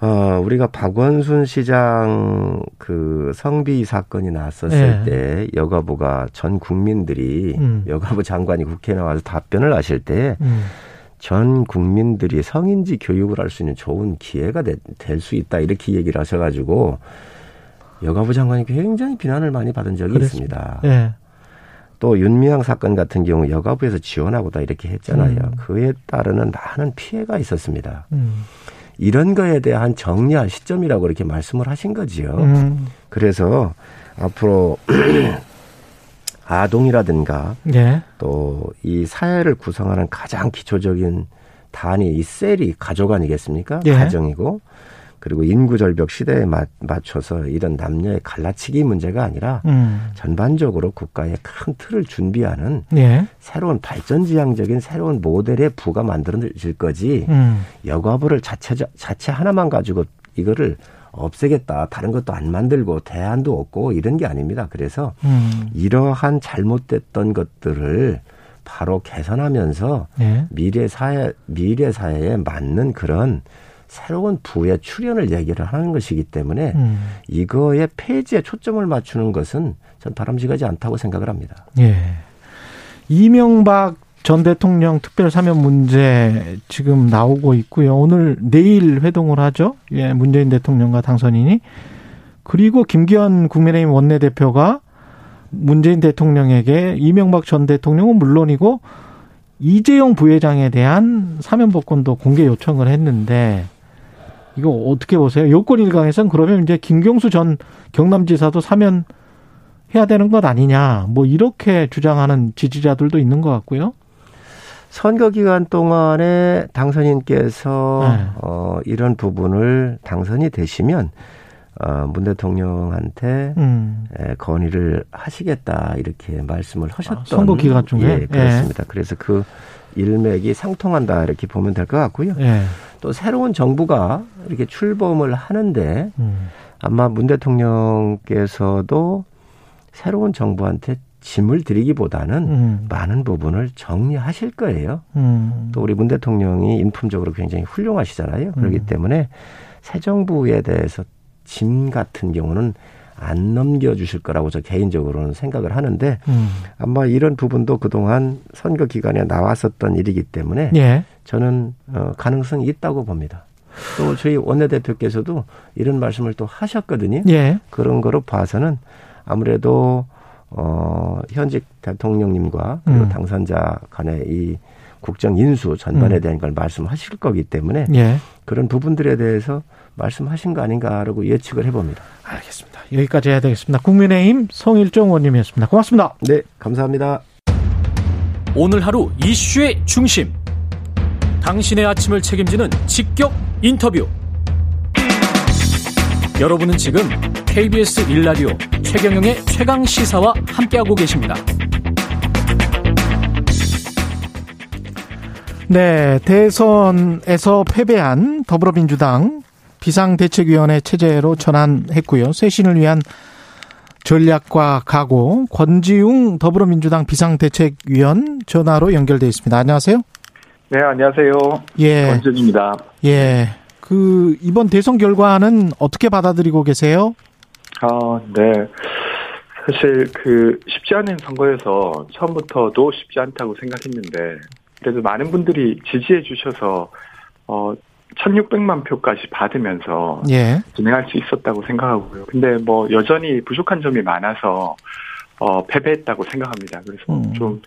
어, 우리가 박원순 시장 그 성비 사건이 났었을 네. 때 여가부가 전 국민들이 음. 여가부 장관이 국회에 나와서 답변을 하실 때 전 음. 국민들이 성인지 교육을 할 수 있는 좋은 기회가 될 수 있다 이렇게 얘기를 하셔가지고 여가부 장관이 굉장히 비난을 많이 받은 적이 그랬습니다. 있습니다. 네. 또 윤미향 사건 같은 경우 여가부에서 지원하고다 이렇게 했잖아요. 음. 그에 따르는 많은 피해가 있었습니다. 음. 이런 거에 대한 정리할 시점이라고 이렇게 말씀을 하신 거지요. 음. 그래서 앞으로 *clears throat* 아동이라든가 예. 또이 사회를 구성하는 가장 기초적인 단위 이 셀이 가족 아니겠습니까? 예. 가정이고 그리고 인구 절벽 시대에 맞춰서 이런 남녀의 갈라치기 문제가 아니라 음. 전반적으로 국가의 큰 틀을 준비하는 예. 새로운 발전지향적인 새로운 모델의 부가 만들어질 거지 음. 여가부를 자체 자체 하나만 가지고 이거를 없애겠다 다른 것도 안 만들고 대안도 없고 이런 게 아닙니다. 그래서 음. 이러한 잘못됐던 것들을 바로 개선하면서 예. 미래 사회 미래 사회에 맞는 그런 새로운 부의 출현을 얘기를 하는 것이기 때문에 음. 이거의 폐지에 초점을 맞추는 것은 전 바람직하지 않다고 생각을 합니다. 예. 이명박 전 대통령 특별 사면 문제 지금 나오고 있고요. 오늘 내일 회동을 하죠. 예, 문재인 대통령과 당선인이 그리고 김기현 국민의힘 원내대표가 문재인 대통령에게 이명박 전 대통령은 물론이고 이재용 부회장에 대한 사면 복권도 공개 요청을 했는데 이거 어떻게 보세요? 요건 일강에선 그러면 이제 김경수 전 경남지사도 사면 해야 되는 것 아니냐. 뭐 이렇게 주장하는 지지자들도 있는 것 같고요. 선거 기간 동안에 당선인께서 네. 어, 이런 부분을 당선이 되시면 어, 문 대통령한테 음. 에, 건의를 하시겠다 이렇게 말씀을 하셨던 아, 선거 기간 중에 예, 그렇습니다. 예. 그래서 그 일맥이 상통한다 이렇게 보면 될 것 같고요. 예. 또 새로운 정부가 이렇게 출범을 하는데 음. 아마 문 대통령께서도 새로운 정부한테 짐을 드리기보다는 음. 많은 부분을 정리하실 거예요. 음. 또 우리 문 대통령이 인품적으로 굉장히 훌륭하시잖아요. 그렇기 음. 때문에 새 정부에 대해서 짐 같은 경우는 안 넘겨주실 거라고 저 개인적으로는 생각을 하는데 음. 아마 이런 부분도 그동안 선거 기간에 나왔었던 일이기 때문에 예. 저는 어, 가능성이 있다고 봅니다. 또 저희 원내대표께서도 이런 말씀을 또 하셨거든요. 예. 그런 거로 봐서는 아무래도 어 현직 대통령님과 그리고 음. 당선자 간의 이 국정 인수 전반에 음. 대한 걸 말씀하실 거기 때문에 예. 그런 부분들에 대해서 말씀하신 거 아닌가라고 예측을 해봅니다. 알겠습니다. 여기까지 해야 되겠습니다. 국민의힘 송일종 의원님이었습니다. 고맙습니다. 네, 감사합니다. 오늘 하루 이슈의 중심. 당신의 아침을 책임지는 직격 인터뷰. 여러분은 지금 KBS 일라디오 최경영의 최강 시사와 함께하고 계십니다. 네, 대선에서 패배한 더불어민주당 비상대책위원회 체제로 전환했고요. 쇄신을 위한 전략과 각오 권지웅 더불어민주당 비상대책위원 전화로 연결돼 있습니다. 안녕하세요. 네, 안녕하세요. 예. 권지웅입니다. 예. 그 이번 대선 결과는 어떻게 받아들이고 계세요? 아, 네. 사실 그 쉽지 않은 선거에서 처음부터도 쉽지 않다고 생각했는데 그래도 많은 분들이 지지해 주셔서 어 1600만 표까지 받으면서 예. 진행할 수 있었다고 생각하고요. 근데 뭐 여전히 부족한 점이 많아서 어 패배했다고 생각합니다. 그래서 음. 좀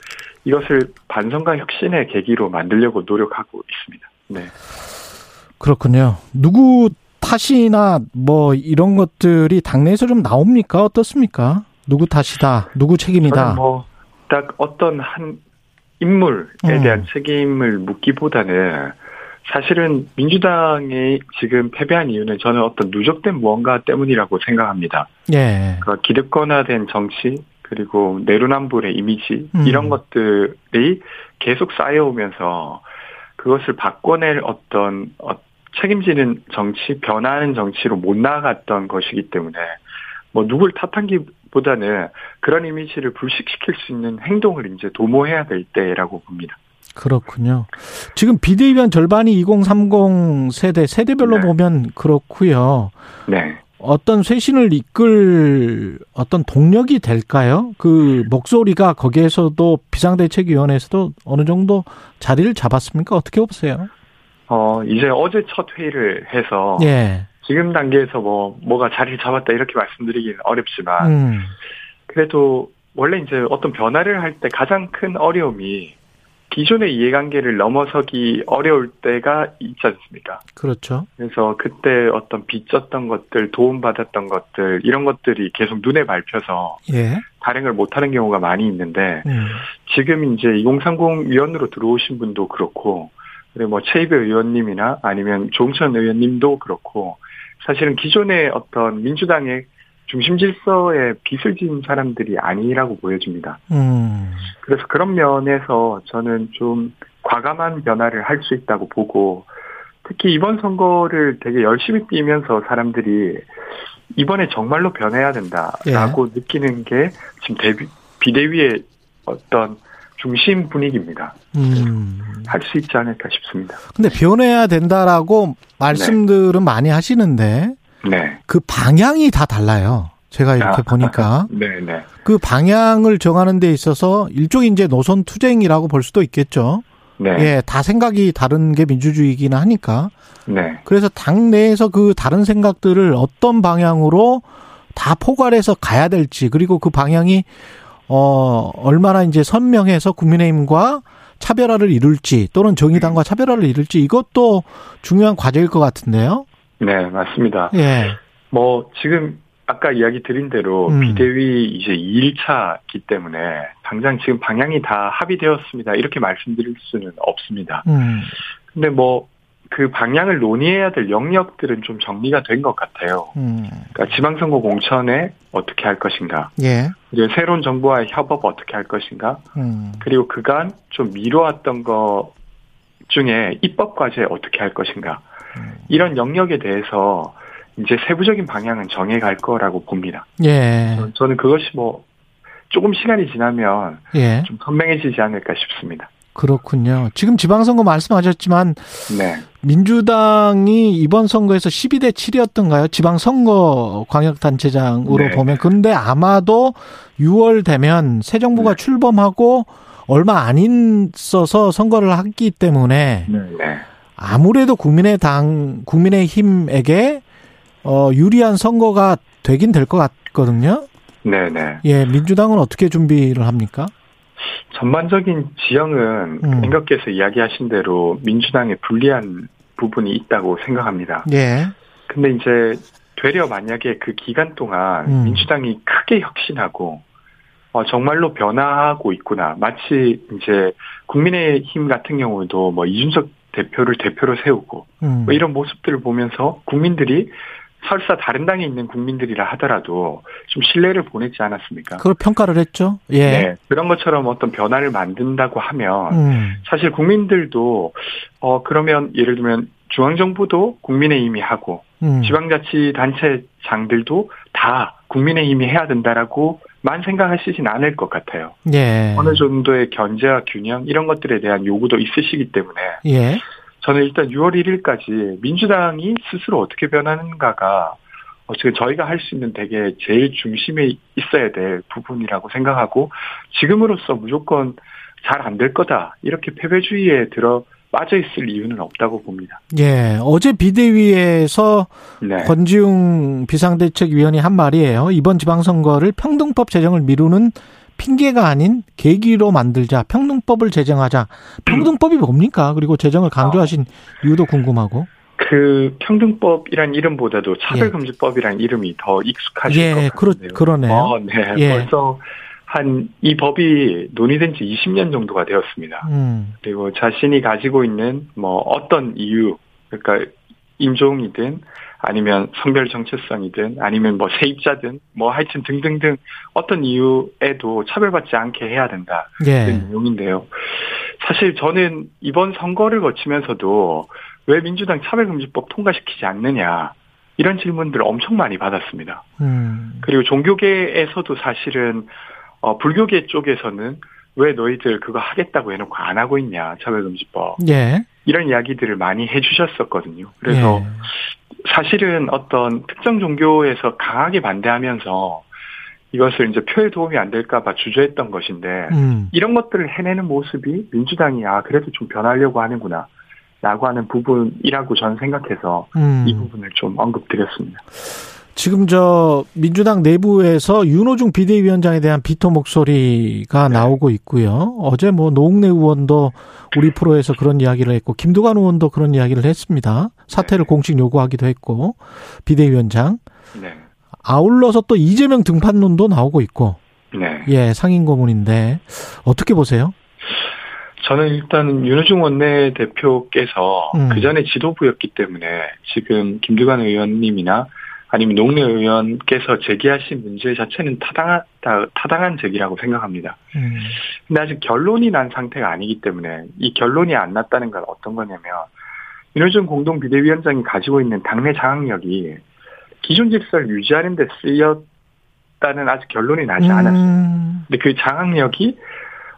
이것을 반성과 혁신의 계기로 만들려고 노력하고 있습니다. 네. 그렇군요. 누구 탓이나 뭐 이런 것들이 당내에서 좀 나옵니까? 어떻습니까? 누구 탓이다, 누구 책임이다. 뭐 딱 어떤 한 인물에 음. 대한 책임을 묻기보다는 사실은 민주당이 지금 패배한 이유는 저는 어떤 누적된 무언가 때문이라고 생각합니다. 예. 그러니까 기득권화된 정치 그리고 내로남불의 이미지 음. 이런 것들이 계속 쌓여오면서 그것을 바꿔낼 어떤 어, 책임지는 정치, 변화하는 정치로 못 나아갔던 것이기 때문에 뭐 누굴 탓한기보다는 그런 이미지를 불식시킬 수 있는 행동을 이제 도모해야 될 때라고 봅니다. 그렇군요. 지금 비대위원 절반이 2030 세대 세대별로 네. 보면 그렇고요. 네. 어떤 쇄신을 이끌 어떤 동력이 될까요? 그 목소리가 거기에서도 비상대책위원회에서도 어느 정도 자리를 잡았습니까? 어떻게 보세요? 어, 이제 어제 첫 회의를 해서 예. 지금 단계에서 뭐 뭐가 자리를 잡았다 이렇게 말씀드리기는 어렵지만 음. 그래도 원래 이제 어떤 변화를 할 때 가장 큰 어려움이 기존의 이해관계를 넘어서기 어려울 때가 있지 않습니까? 그렇죠. 그래서 그때 어떤 빚졌던 것들, 도움받았던 것들, 이런 것들이 계속 눈에 밟혀서 예. 발행을 못하는 경우가 많이 있는데, 음. 지금 이제 2030 위원으로 들어오신 분도 그렇고, 그리고 뭐 최이배 의원님이나 아니면 조홍천 의원님도 그렇고, 사실은 기존의 어떤 민주당의 중심 질서에 빚을 진 사람들이 아니라고 보여집니다. 음. 그래서 그런 면에서 저는 좀 과감한 변화를 할 수 있다고 보고 특히 이번 선거를 되게 열심히 뛰면서 사람들이 이번에 정말로 변해야 된다라고 예. 느끼는 게 지금 대비, 비대위의 어떤 중심 분위기입니다. 음. 할수 있지 않을까 싶습니다. 근데 변해야 된다라고 말씀들은 네. 많이 하시는데 네. 그 방향이 다 달라요. 제가 이렇게 아, 보니까. *laughs* 네, 네. 그 방향을 정하는 데 있어서 일종의 이제 노선 투쟁이라고 볼 수도 있겠죠. 네. 예, 다 생각이 다른 게 민주주의이기는 하니까. 네. 그래서 당 내에서 그 다른 생각들을 어떤 방향으로 다 포괄해서 가야 될지, 그리고 그 방향이, 어, 얼마나 이제 선명해서 국민의힘과 차별화를 이룰지, 또는 정의당과 차별화를 이룰지, 이것도 중요한 과제일 것 같은데요. 네, 맞습니다. 예. 뭐, 지금 아까 이야기 드린 대로 음. 비대위 이제 2일차기 때문에 당장 지금 방향이 다 합의되었습니다. 이렇게 말씀드릴 수는 없습니다. 음. 근데 뭐 그 방향을 논의해야 될 영역들은 좀 정리가 된 것 같아요. 음. 그러니까 지방선거 공천에 어떻게 할 것인가. 예. 이제 새로운 정부와의 협업 어떻게 할 것인가. 음. 그리고 그간 좀 미뤄왔던 것 중에 입법 과제 어떻게 할 것인가. 음. 이런 영역에 대해서 이제 세부적인 방향은 정해갈 거라고 봅니다. 예. 저는 그것이 뭐 조금 시간이 지나면 예. 좀 선명해지지 않을까 싶습니다. 그렇군요. 지금 지방선거 말씀하셨지만 네. 민주당이 이번 선거에서 12대 7이었던가요? 지방 선거 광역단체장으로 네. 보면. 근데 아마도 6월 되면 새 정부가 네. 출범하고 얼마 안 있어서 선거를 하기 때문에 네. 네. 아무래도 국민의당, 국민의힘에게 어, 유리한 선거가 되긴 될 것 같거든요. 네네. 네. 예, 민주당은 어떻게 준비를 합니까? 전반적인 지형은 음. 생각께서 이야기하신 대로 민주당에 불리한 부분이 있다고 생각합니다. 예. 근데 이제 되려 만약에 그 기간 동안 음. 민주당이 크게 혁신하고 어, 정말로 변화하고 있구나. 마치 이제 국민의힘 같은 경우도 뭐 이준석 대표를 대표로 세우고 음. 뭐 이런 모습들을 보면서 국민들이 설사 다른 당에 있는 국민들이라 하더라도 좀 신뢰를 보냈지 않았습니까? 그걸 평가를 했죠. 예. 네. 그런 것처럼 어떤 변화를 만든다고 하면 음. 사실 국민들도 어 그러면 예를 들면 중앙정부도 국민의힘이 하고 음. 지방자치단체장들도 다 국민의힘이 해야 된다라고 만 생각하시진 않을 것 같아요. 예. 어느 정도의 견제와 균형 이런 것들에 대한 요구도 있으시기 때문에 예. 저는 일단 6월 1일까지 민주당이 스스로 어떻게 변하는가가 어, 지금 저희가 할 수 있는 되게 제일 중심에 있어야 될 부분이라고 생각하고 지금으로서 무조건 잘 안 될 거다 이렇게 패배주의에 들어 빠져 있을 이유는 없다고 봅니다. 예, 어제 비대위에서 네. 권지웅 비상대책위원이 한 말이에요. 이번 지방선거를 평등법 제정을 미루는 핑계가 아닌 계기로 만들자. 평등법을 제정하자. 평등법이 뭡니까? 그리고 제정을 강조하신 이유도 궁금하고. 그 평등법이란 이름보다도 차별금지법이란 예. 이름이 더 익숙하실 예, 것 같은데요. 그러, 그러 네요. 어, 네, 예. 벌써 한 이 법이 논의된 지 20년 정도가 되었습니다. 음. 그리고 자신이 가지고 있는 뭐 어떤 이유, 그러니까 인종이든 아니면 성별 정체성이든 아니면 뭐 세입자든 뭐 하여튼 등등등 어떤 이유에도 차별받지 않게 해야 된다. 예. 내용인데요. 사실 저는 이번 선거를 거치면서도 왜 민주당 차별금지법 통과시키지 않느냐 이런 질문들을 엄청 많이 받았습니다. 음. 그리고 종교계에서도 사실은 어, 불교계 쪽에서는 왜 너희들 그거 하겠다고 해놓고 안 하고 있냐 차별금지법. 예. 이런 이야기들을 많이 해주셨었거든요. 그래서 예. 사실은 어떤 특정 종교에서 강하게 반대하면서 이것을 이제 표에 도움이 안 될까봐 주저했던 것인데 음. 이런 것들을 해내는 모습이 민주당이 아 그래도 좀 변하려고 하는구나. 라고 하는 부분이라고 저는 생각해서 음. 이 부분을 좀 언급드렸습니다. 지금 저 민주당 내부에서 윤호중 비대위원장에 대한 비토 목소리가 네. 나오고 있고요. 어제 뭐 노웅래 의원도 우리 프로에서 그런 이야기를 했고 김두관 의원도 그런 이야기를 했습니다. 사퇴를 네. 공식 요구하기도 했고 비대위원장. 네. 아울러서 또 이재명 등판론도 나오고 있고. 네. 예, 상임 고문인데 어떻게 보세요? 저는 일단 윤호중 원내대표께서 음. 그 전에 지도부였기 때문에 지금 김두관 의원님이나 아니면 농내 의원께서 제기하신 문제 자체는 타당한, 타당한 제기라고 생각합니다. 음. 근데 아직 결론이 난 상태가 아니기 때문에 이 결론이 안 났다는 건 어떤 거냐면 윤호준 공동 비대위원장이 가지고 있는 당내 장악력이 기존 질서를 유지하는 데 쓰였다는 아직 결론이 나지 않았어요. 음. 근데 그 장악력이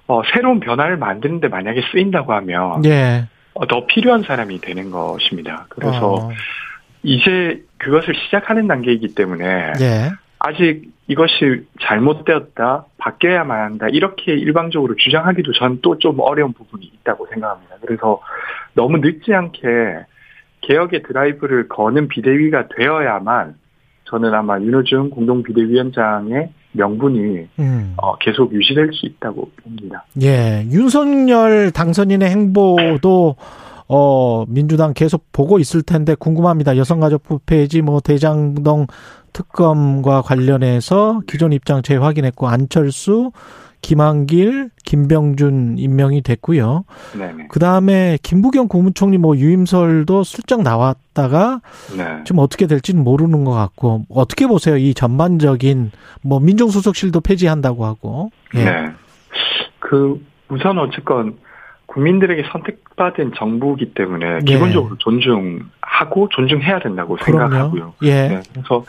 어, 새로운 변화를 만드는데 만약에 쓰인다고 하면 예. 어, 더 필요한 사람이 되는 것입니다. 그래서 어. 이제 그것을 시작하는 단계이기 때문에 예. 아직 이것이 잘못되었다, 바뀌어야만 한다, 이렇게 일방적으로 주장하기도 전 또 좀 어려운 부분이 있다고 생각합니다. 그래서 너무 늦지 않게 개혁의 드라이브를 거는 비대위가 되어야만 저는 아마 윤호중 공동 비대위원장의 명분이 음. 어, 계속 유지될 수 있다고 봅니다. 예, 윤석열 당선인의 행보도 어, 민주당 계속 보고 있을 텐데 궁금합니다. 여성가족부 폐지, 뭐, 대장동 특검과 관련해서 기존 입장 재확인했고, 안철수, 김한길, 김병준 임명이 됐고요. 그 다음에 김부겸 국무총리 뭐 유임설도 슬쩍 나왔다가 네. 좀 어떻게 될지는 모르는 것 같고 어떻게 보세요? 이 전반적인 뭐 민정수석실도 폐지한다고 하고. 예. 네. 그 우선 어쨌건 국민들에게 선택 받은 정부이기 때문에 네. 기본적으로 존중하고 존중해야 된다고 그럼요. 생각하고요. 예. 네, 그래서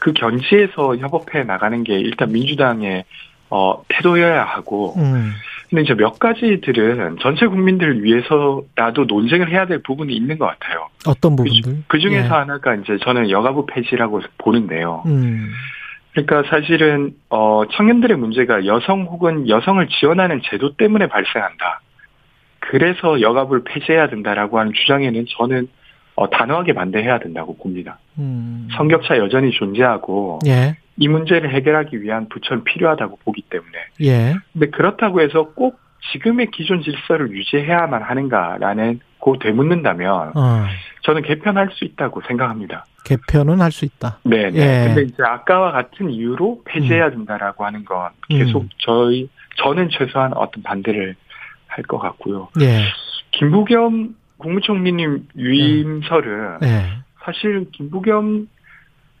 그 견지에서 협업해 나가는 게 일단 민주당의 어, 태도여야 하고 음. 근데 이제 몇 가지들은 전체 국민들을 위해서라도 논쟁을 해야 될 부분이 있는 것 같아요. 어떤 부분들? 그, 중에서 예. 하나가 이제 저는 여가부 폐지라고 보는데요. 음. 그러니까 사실은 어 청년들의 문제가 여성 혹은 여성을 지원하는 제도 때문에 발생한다. 그래서 여가부를 폐지해야 된다라고 하는 주장에는 저는 어, 단호하게 반대해야 된다고 봅니다. 음. 성격차 여전히 존재하고 예. 이 문제를 해결하기 위한 부처는 필요하다고 보기 때문에. 예. 근데 그렇다고 해서 꼭 지금의 기존 질서를 유지해야만 하는가라는 고 되묻는다면 어. 저는 개편할 수 있다고 생각합니다. 개편은 할 수 있다. 네. 네. 예. 근데 이제 아까와 같은 이유로 폐지해야 음. 된다라고 하는 건 계속 음. 저희 저는 최소한 어떤 반대를 할 것 같고요. 예. 김부겸 국무총리님 유임설은 네. 사실 김부겸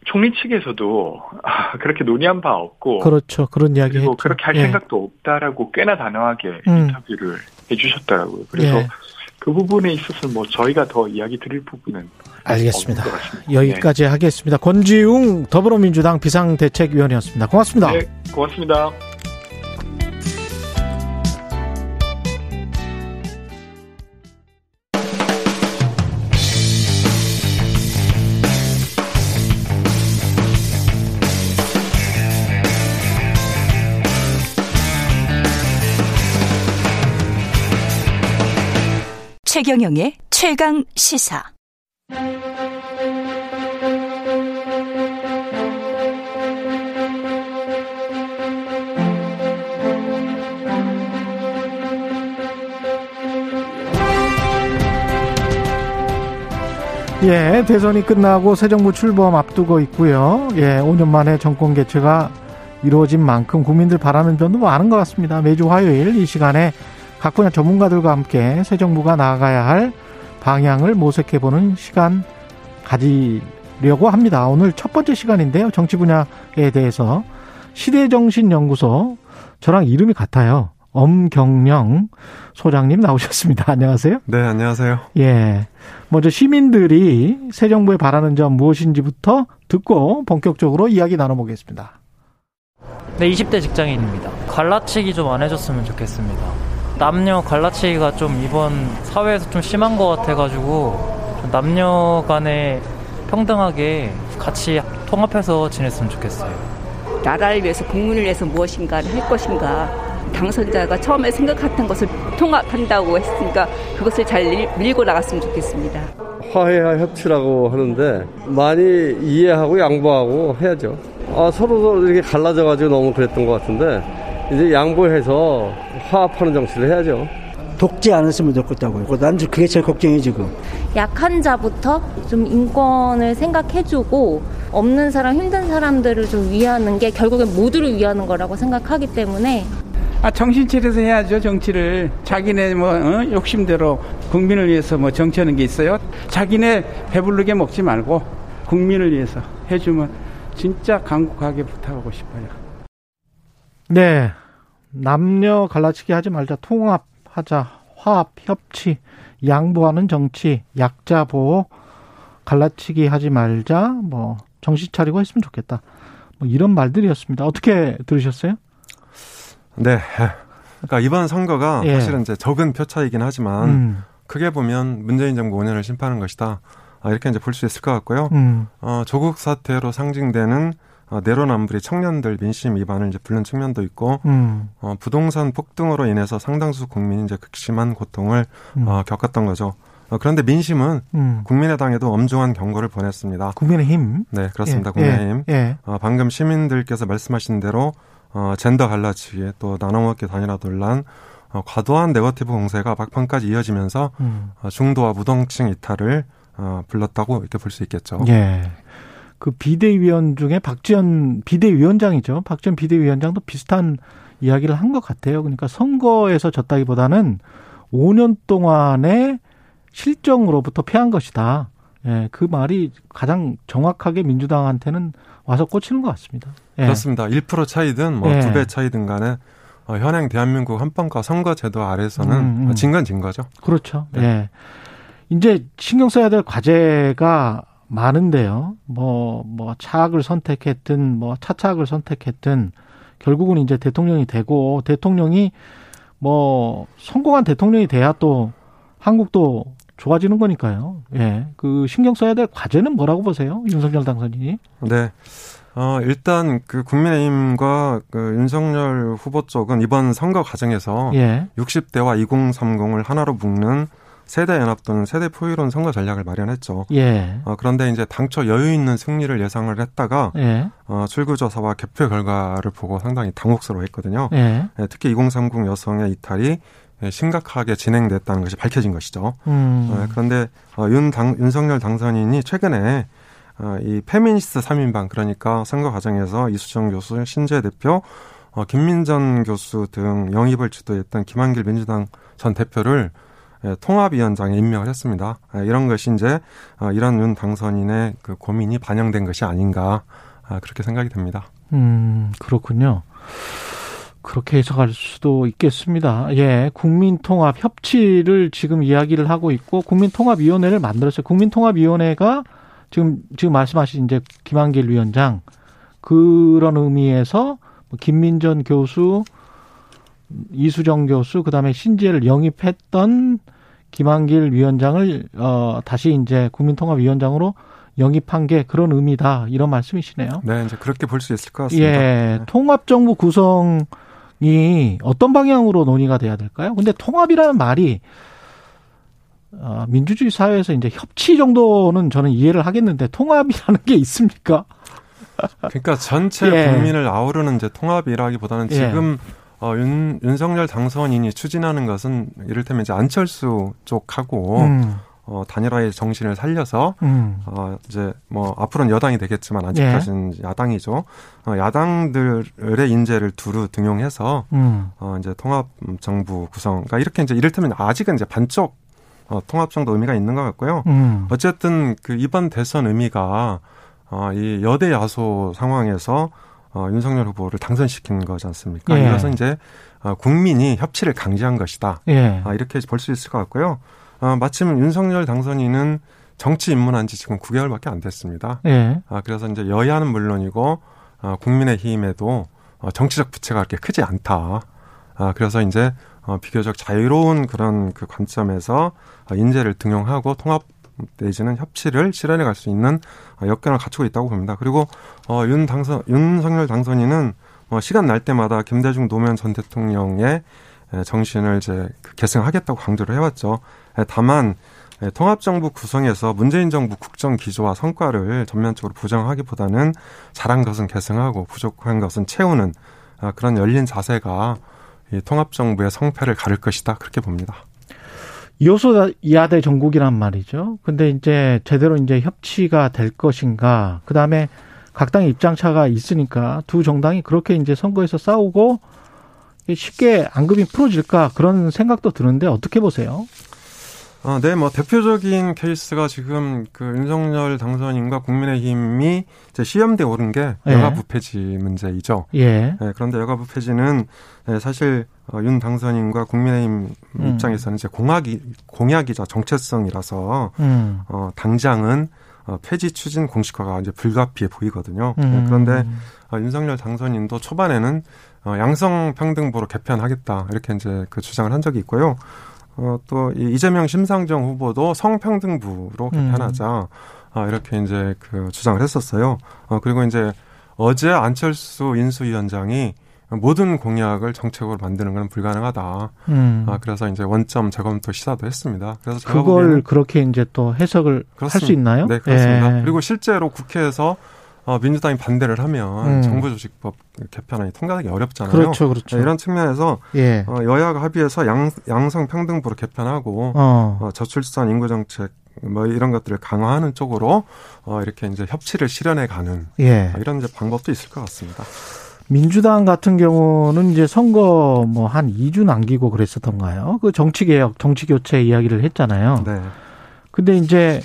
총리 측에서도 아, 그렇게 논의한 바 없고 그렇죠 그런 이야기 그리고 그렇게 할 예. 생각도 없다라고 꽤나 단호하게 음. 인터뷰를 해주셨더라고요. 그래서 예. 그 부분에 있어서 뭐 저희가 더 이야기 드릴 부분은 알겠습니다. 여기까지 네. 하겠습니다. 권지웅 더불어민주당 비상대책위원이었습니다. 고맙습니다. 네, 고맙습니다. 최경영의 최강 시사. 예, 대선이 끝나고 새 정부 출범 앞두고 있고요. 예, 5년 만에 정권 개최가 이루어진 만큼 국민들 바라는 점도 많은 것 같습니다. 매주 화요일 이 시간에 각 분야 전문가들과 함께 새 정부가 나아가야 할 방향을 모색해보는 시간 가지려고 합니다. 오늘 첫 번째 시간인데요. 정치 분야에 대해서 시대정신연구소 저랑 이름이 같아요. 엄경령 소장님 나오셨습니다. 안녕하세요. 네, 안녕하세요. 예. 먼저 시민들이 새 정부에 바라는 점 무엇인지부터 듣고 본격적으로 이야기 나눠보겠습니다. 네, 20대 직장인입니다. 갈라치기 좀 안 해줬으면 좋겠습니다. 남녀 갈라치기가 좀 이번 사회에서 좀 심한 것 같아가지고 남녀 간에 평등하게 같이 통합해서 지냈으면 좋겠어요. 나라를 위해서 국민을 위해서 무엇인가를 할 것인가 당선자가 처음에 생각했던 것을 통합한다고 했으니까 그것을 잘 밀고 나갔으면 좋겠습니다. 화해와 협치라고 하는데 많이 이해하고 양보하고 해야죠. 아, 서로 서로 이렇게 갈라져가지고 너무 그랬던 것 같은데 이제 양보해서 화합하는 정치를 해야죠. 독재 안 했으면 좋겠다고요. 난 그게 제일 걱정이 지금. 약한 자부터 좀 인권을 생각해주고 없는 사람, 힘든 사람들을 좀 위하는 게 결국엔 모두를 위하는 거라고 생각하기 때문에 아, 정신 차려서 해야죠, 정치를. 자기네 뭐, 어? 욕심대로 국민을 위해서 뭐 정치하는 게 있어요. 자기네 배부르게 먹지 말고 국민을 위해서 해주면 진짜 강국하게 부탁하고 싶어요. 네. 남녀 갈라치기 하지 말자. 통합하자. 화합, 협치, 양보하는 정치, 약자 보호, 갈라치기 하지 말자. 뭐 정신 차리고 했으면 좋겠다. 뭐 이런 말들이었습니다. 어떻게 들으셨어요? 네. 그러니까 이번 선거가 예. 사실은 이제 적은 표 차이긴 하지만 음. 크게 보면 문재인 정부 5년을 심판한 것이다. 아, 이렇게 이제 볼 수 있을 것 같고요. 음. 어, 조국 사태로 상징되는 어, 내로남불이 청년들 민심 위반을 이제 불른 측면도 있고 음. 어, 부동산 폭등으로 인해서 상당수 국민이 이제 극심한 고통을 음. 어, 겪었던 거죠. 어, 그런데 민심은 음. 국민의당에도 엄중한 경고를 보냈습니다. 국민의힘? 네, 그렇습니다. 예, 국민의힘. 예, 예. 어, 방금 시민들께서 말씀하신 대로 어, 젠더 갈라치기 또 나눠먹기 단일화 논란 어, 과도한 네거티브 공세가 막판까지 이어지면서 음. 어, 중도와 무동층 이탈을 어, 불렀다고 이렇게 볼 수 있겠죠. 예. 그 비대위원 중에 박지원 비대위원장이죠. 박지원 비대위원장도 비슷한 이야기를 한 것 같아요. 그러니까 선거에서 졌다기보다는 5년 동안의 실정으로부터 패한 것이다. 예, 그 말이 가장 정확하게 민주당한테는 와서 꽂히는 것 같습니다. 예. 그렇습니다. 1% 차이든 뭐 두배 예. 차이든 간에 어, 현행 대한민국 헌법과 선거제도 아래서는 음, 음. 진건 진 거죠. 그렇죠. 네. 예. 이제 신경 써야 될 과제가 많은데요. 뭐, 뭐, 차악을 선택했든, 뭐, 차차악을 선택했든, 결국은 이제 대통령이 되고, 대통령이 뭐 성공한 대통령이 돼야 또 한국도 좋아지는 거니까요. 예. 그 신경 써야 될 과제는 뭐라고 보세요? 윤석열 당선인이? 네. 어, 일단 그 국민의힘과 그 윤석열 후보 쪽은 이번 선거 과정에서 예. 60대와 2030을 하나로 묶는 세대 연합 또는 세대 포유론 선거 전략을 마련했죠. 예. 어, 그런데 이제 당초 여유 있는 승리를 예상을 했다가 예. 어, 출구조사와 개표 결과를 보고 상당히 당혹스러워했거든요. 예. 예, 특히 2030 여성의 이탈이 심각하게 진행됐다는 것이 밝혀진 것이죠. 음. 어, 그런데 어, 윤 당, 윤석열 당선인이 최근에 어, 이 페미니스트 3인방 그러니까 선거 과정에서 이수정 교수, 신재 대표, 어, 김민전 교수 등 영입을 주도했던 김한길 민주당 전 대표를 예, 통합위원장에 임명을 했습니다. 예, 이런 것이 이제 어, 이런 윤 당선인의 그 고민이 반영된 것이 아닌가 아, 그렇게 생각이 됩니다. 음 그렇군요. 그렇게 해석할 수도 있겠습니다. 예, 국민통합 협치를 지금 이야기를 하고 있고 국민통합위원회를 만들었어요. 국민통합위원회가 지금 지금 말씀하신 이제 김한길 위원장 그런 의미에서 뭐 김민전 교수, 이수정 교수, 그다음에 신재를 영입했던 김한길 위원장을 어 다시 이제 국민통합위원장으로 영입한 게 그런 의미다 이런 말씀이시네요. 네, 이제 그렇게 볼 수 있을 것 같습니다. 예, 네. 통합 정부 구성이 어떤 방향으로 논의가 돼야 될까요? 근데 통합이라는 말이 어, 민주주의 사회에서 이제 협치 정도는 저는 이해를 하겠는데 통합이라는 게 있습니까? 그러니까 전체 예. 국민을 아우르는 이제 통합이라기보다는 예. 지금 어, 윤, 윤석열 당선인이 추진하는 것은 이를테면 이제 안철수 쪽하고 음. 어, 단일화의 정신을 살려서 음. 어, 이제 뭐 앞으로는 여당이 되겠지만 아직까지는 예. 야당이죠. 어, 야당들의 인재를 두루 등용해서 음. 어, 이제 통합 정부 구성. 그러니까 이렇게 이제 이를테면 아직은 이제 반쪽 어, 통합 정도 의미가 있는 것 같고요. 음. 어쨌든 그 이번 대선 의미가 어, 이 여대 야소 상황에서 어, 윤석열 후보를 당선시킨 거지 않습니까? 예. 이것은 이제 어, 국민이 협치를 강제한 것이다. 예. 아, 이렇게 볼 수 있을 것 같고요. 어, 마침 윤석열 당선인은 정치 입문한 지 지금 9개월밖에 안 됐습니다. 예. 아, 그래서 이제 여야는 물론이고 어, 국민의힘에도 어, 정치적 부채가 그렇게 크지 않다. 아, 그래서 이제 어, 비교적 자유로운 그런 그 관점에서 어, 인재를 등용하고 통합 내지는 협치를 실현해 갈 수 있는 어, 여건을 갖추고 있다고 봅니다. 그리고 어, 윤 당선 윤석열 당선인은 뭐 시간 날 때마다 김대중 노무현 전 대통령의 정신을 이제 그 계승하겠다고 강조를 해왔죠. 다만 통합정부 구성에서 문재인 정부 국정 기조와 성과를 전면적으로 부정하기보다는 잘한 것은 계승하고 부족한 것은 채우는 아, 그런 열린 자세가 통합정부의 성패를 가를 것이다 그렇게 봅니다. 요소 야대 정국이란 말이죠. 근데 이제 제대로 이제 협치가 될 것인가. 그 다음에 각 당의 입장차가 있으니까 두 정당이 그렇게 이제 선거에서 싸우고 쉽게 안급이 풀어질까 그런 생각도 드는데 어떻게 보세요? 아, 네, 뭐 대표적인 케이스가 지금 그 윤석열 당선인과 국민의힘이 이제 시험대 오른 게 예. 여가부 폐지 문제이죠. 예. 네, 그런데 여가부 폐지는 네, 사실 어, 윤 당선인과 국민의힘 음. 입장에서는 이제 공약이 공약이자 정체성이라서 음. 어, 당장은 어, 폐지 추진 공식화가 이제 불가피해 보이거든요. 네, 음. 네, 그런데 어, 윤석열 당선인도 초반에는 어, 양성평등부로 개편하겠다 이렇게 이제 그 주장을 한 적이 있고요. 어, 또 이재명 심상정 후보도 성평등부로 음. 개편하자 음. 아, 이렇게 이제 그 주장을 했었어요. 어, 그리고 이제 어제 안철수 인수위원장이 모든 공약을 정책으로 만드는 건 불가능하다. 음. 아, 그래서 이제 원점 재검토 시사도 했습니다. 그래서 그걸 그렇게 이제 또 해석을 할 수 있나요? 네, 그렇습니다. 예. 그리고 실제로 국회에서 어, 민주당이 반대를 하면 음. 정부 조직법 개편안이 통과하기 어렵잖아요. 그렇죠, 그렇죠. 네, 이런 측면에서 예. 어, 여야가 합의해서 양, 양성평등부로 개편하고 어. 어, 저출산 인구정책 뭐 이런 것들을 강화하는 쪽으로 어, 이렇게 이제 협치를 실현해 가는 예. 어, 이런 이제 방법도 있을 것 같습니다. 민주당 같은 경우는 이제 선거 뭐 한 2주 남기고 그랬었던가요? 그 정치개혁, 정치교체 이야기를 했잖아요. 네. 근데 이제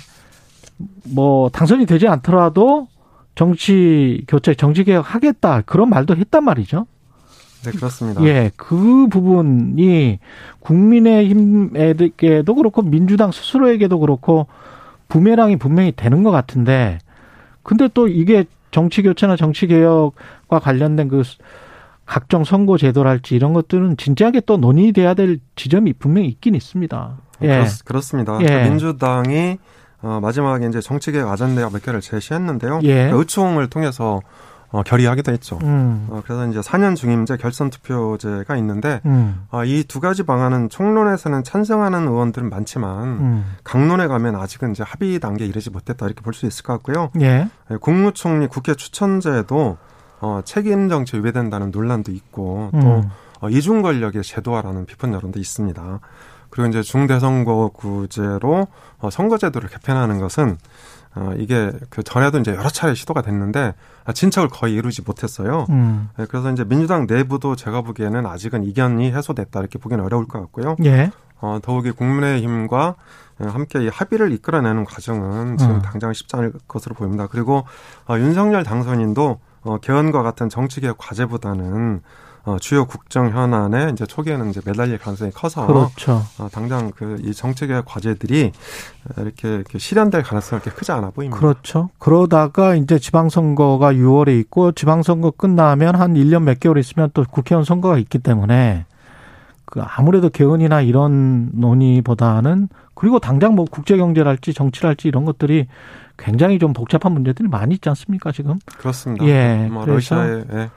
뭐 당선이 되지 않더라도 정치 교체, 정치 개혁 하겠다 그런 말도 했단 말이죠. 네, 그렇습니다. 예, 그 부분이 국민의힘에게도 그렇고 민주당 스스로에게도 그렇고 부메랑이 분명히 되는 것 같은데, 근데 또 이게 정치 교체나 정치 개혁과 관련된 그 각종 선거 제도랄지 이런 것들은 진지하게 또 논의돼야 될 지점이 분명히 있긴 있습니다. 예. 그렇, 습니다 예. 민주당이 어, 마지막에 이제 정치개혁 아젠다 몇 개를 제시했는데요. 예. 그러니까 의총을 통해서 어, 결의하기도 했죠. 음. 어, 그래서 이제 4년 중임제 결선 투표제가 있는데 음. 어, 이두 가지 방안은 총론에서는 찬성하는 의원들은 많지만 음. 강론에 가면 아직은 이제 합의 단계에 이르지 못했다 이렇게 볼 수 있을 것 같고요. 예. 예. 국무총리 국회 추천제도 어, 책임 정치 위배된다는 논란도 있고 또 음. 어, 이중 권력의 제도화라는 비판 여론도 있습니다. 그리고 이제 중대선거구제로 어, 선거제도를 개편하는 것은 어, 이게 그 전에도 이제 여러 차례 시도가 됐는데 아, 진척을 거의 이루지 못했어요. 음. 네, 그래서 이제 민주당 내부도 제가 보기에는 아직은 이견이 해소됐다 이렇게 보기는 어려울 것 같고요. 예. 어, 더욱이 국민의힘과 함께 이 합의를 이끌어내는 과정은 지금 음. 당장 쉽지 않을 것으로 보입니다. 그리고 어, 윤석열 당선인도 어, 개헌과 같은 정치개혁 과제보다는 어, 주요 국정 현안에 이제 초기에는 이제 매달릴 가능성이 커서 그렇죠. 어, 당장 그 이 정책의 과제들이 이렇게, 이렇게 실현될 가능성이 그렇게 크지 않아 보입니다. 그렇죠. 그러다가 이제 지방선거가 6월에 있고 지방선거 끝나면 한 1년 몇 개월 있으면 또 국회의원 선거가 있기 때문에 그 아무래도 개헌이나 이런 논의보다는 그리고 당장 뭐 국제 경제랄지 정치랄지 이런 것들이 굉장히 좀 복잡한 문제들이 많이 있지 않습니까 지금? 그렇습니다. 예. 뭐 러시아의 예.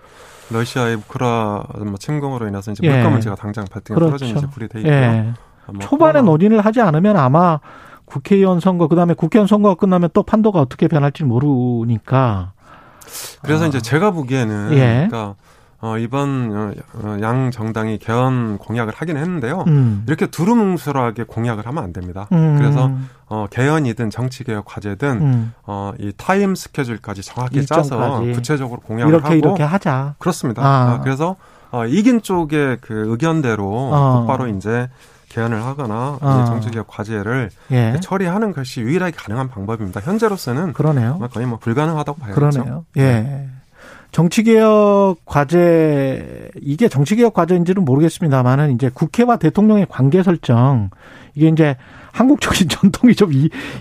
러시아의 우크라 뭐 침공으로 인해서 이제 물가 예. 문제가 당장 발등에 그렇죠. 떨어지는 이제 불이 돼 있고요. 예. 뭐 초반에 논의를 하지 않으면 아마 국회의원 선거 그다음에 국회의원 선거가 끝나면 또 판도가 어떻게 변할지 모르니까 그래서 아. 이제 제가 보기에는 예. 그러니까 어, 이번 어, 어, 양 정당이 개헌 공약을 하긴 했는데요. 음. 이렇게 두루뭉술하게 공약을 하면 안 됩니다. 음. 그래서 어, 개헌이든 정치개혁 과제든 음. 어, 이 타임 스케줄까지 정확히 일정까지. 짜서 구체적으로 공약을 이렇게 하고 이렇게 하자. 그렇습니다. 아. 어, 그래서 어, 이긴 쪽의 그 의견대로 어. 곧바로 이제 개헌을 하거나 어. 정치개혁 과제를 예. 처리하는 것이 유일하게 가능한 방법입니다. 현재로서는 그러네요. 거의 뭐 불가능하다고 봐야죠. 그러네요. 예. 네. 정치개혁 과제 이게 정치개혁 과제인지는 모르겠습니다만은 이제 국회와 대통령의 관계 설정 이게 이제 한국적인 *laughs* 전통이 좀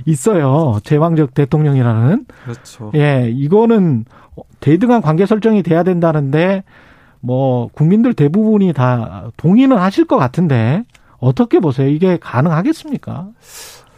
있어요. 제왕적 대통령이라는. 그렇죠. 예, 이거는 대등한 관계 설정이 돼야 된다는데 뭐 국민들 대부분이 다 동의는 하실 것 같은데 어떻게 보세요? 이게 가능하겠습니까?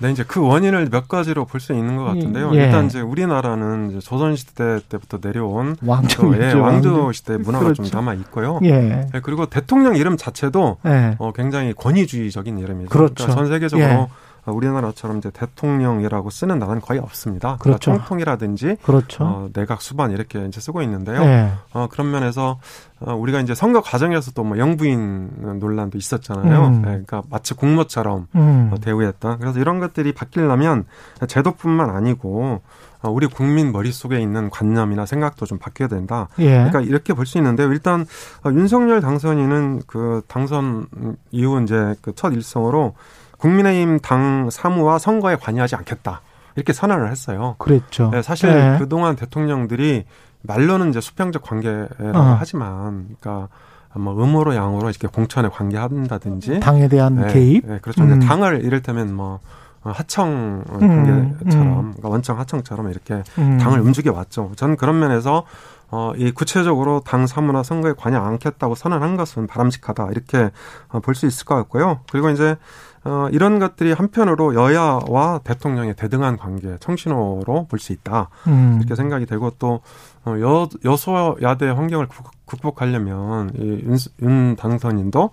네, 이제 그 원인을 몇 가지로 볼 수 있는 것 같은데요. 예. 일단 이제 우리나라는 이제 조선 시대 때부터 내려온 왕조, 예, 왕조 시대 문화가 그렇죠. 좀 남아 있고요. 예. 네, 그리고 대통령 이름 자체도 예. 어, 굉장히 권위주의적인 이름이죠. 그렇죠. 그러니까 전 세계적으로 예. 우리나라처럼 이제 대통령이라고 쓰는 나라는 거의 없습니다. 그러니까 그렇죠. 그러니까 총통이라든지 그렇죠. 어, 내각 수반 이렇게 이제 쓰고 있는데요. 네. 어, 그런 면에서 어, 우리가 이제 선거 과정에서도 뭐 영부인 논란도 있었잖아요. 음. 네, 그러니까 마치 공모처럼 음. 어, 대우했다. 그래서 이런 것들이 바뀌려면 제도뿐만 아니고 어, 우리 국민 머릿속에 있는 관념이나 생각도 좀 바뀌어야 된다. 예. 그러니까 이렇게 볼 수 있는데요. 일단 어, 윤석열 당선인은 그 당선 이후 이제 그 첫 일성으로 국민의힘 당 사무와 선거에 관여하지 않겠다. 이렇게 선언을 했어요. 그랬죠. 네, 사실 네. 그동안 대통령들이 말로는 이제 수평적 관계라고 어. 하지만, 그러니까 뭐 음으로 양으로 이렇게 공천에 관계한다든지 당에 대한 네, 개입. 네, 그렇죠. 음. 당을 이를테면 뭐 하청 음, 관계처럼, 음. 그러니까 원청 하청처럼 이렇게 음. 당을 움직여 왔죠. 저는 그런 면에서 어, 이 구체적으로 당 사무나 선거에 관여 않겠다고 선언한 것은 바람직하다 이렇게 어, 볼 수 있을 것 같고요. 그리고 이제 어, 이런 것들이 한편으로 여야와 대통령의 대등한 관계, 청신호로 볼 수 있다. 음. 이렇게 생각이 되고 또 어, 여, 여소야대 환경을 극복하려면 이 윤, 윤 당선인도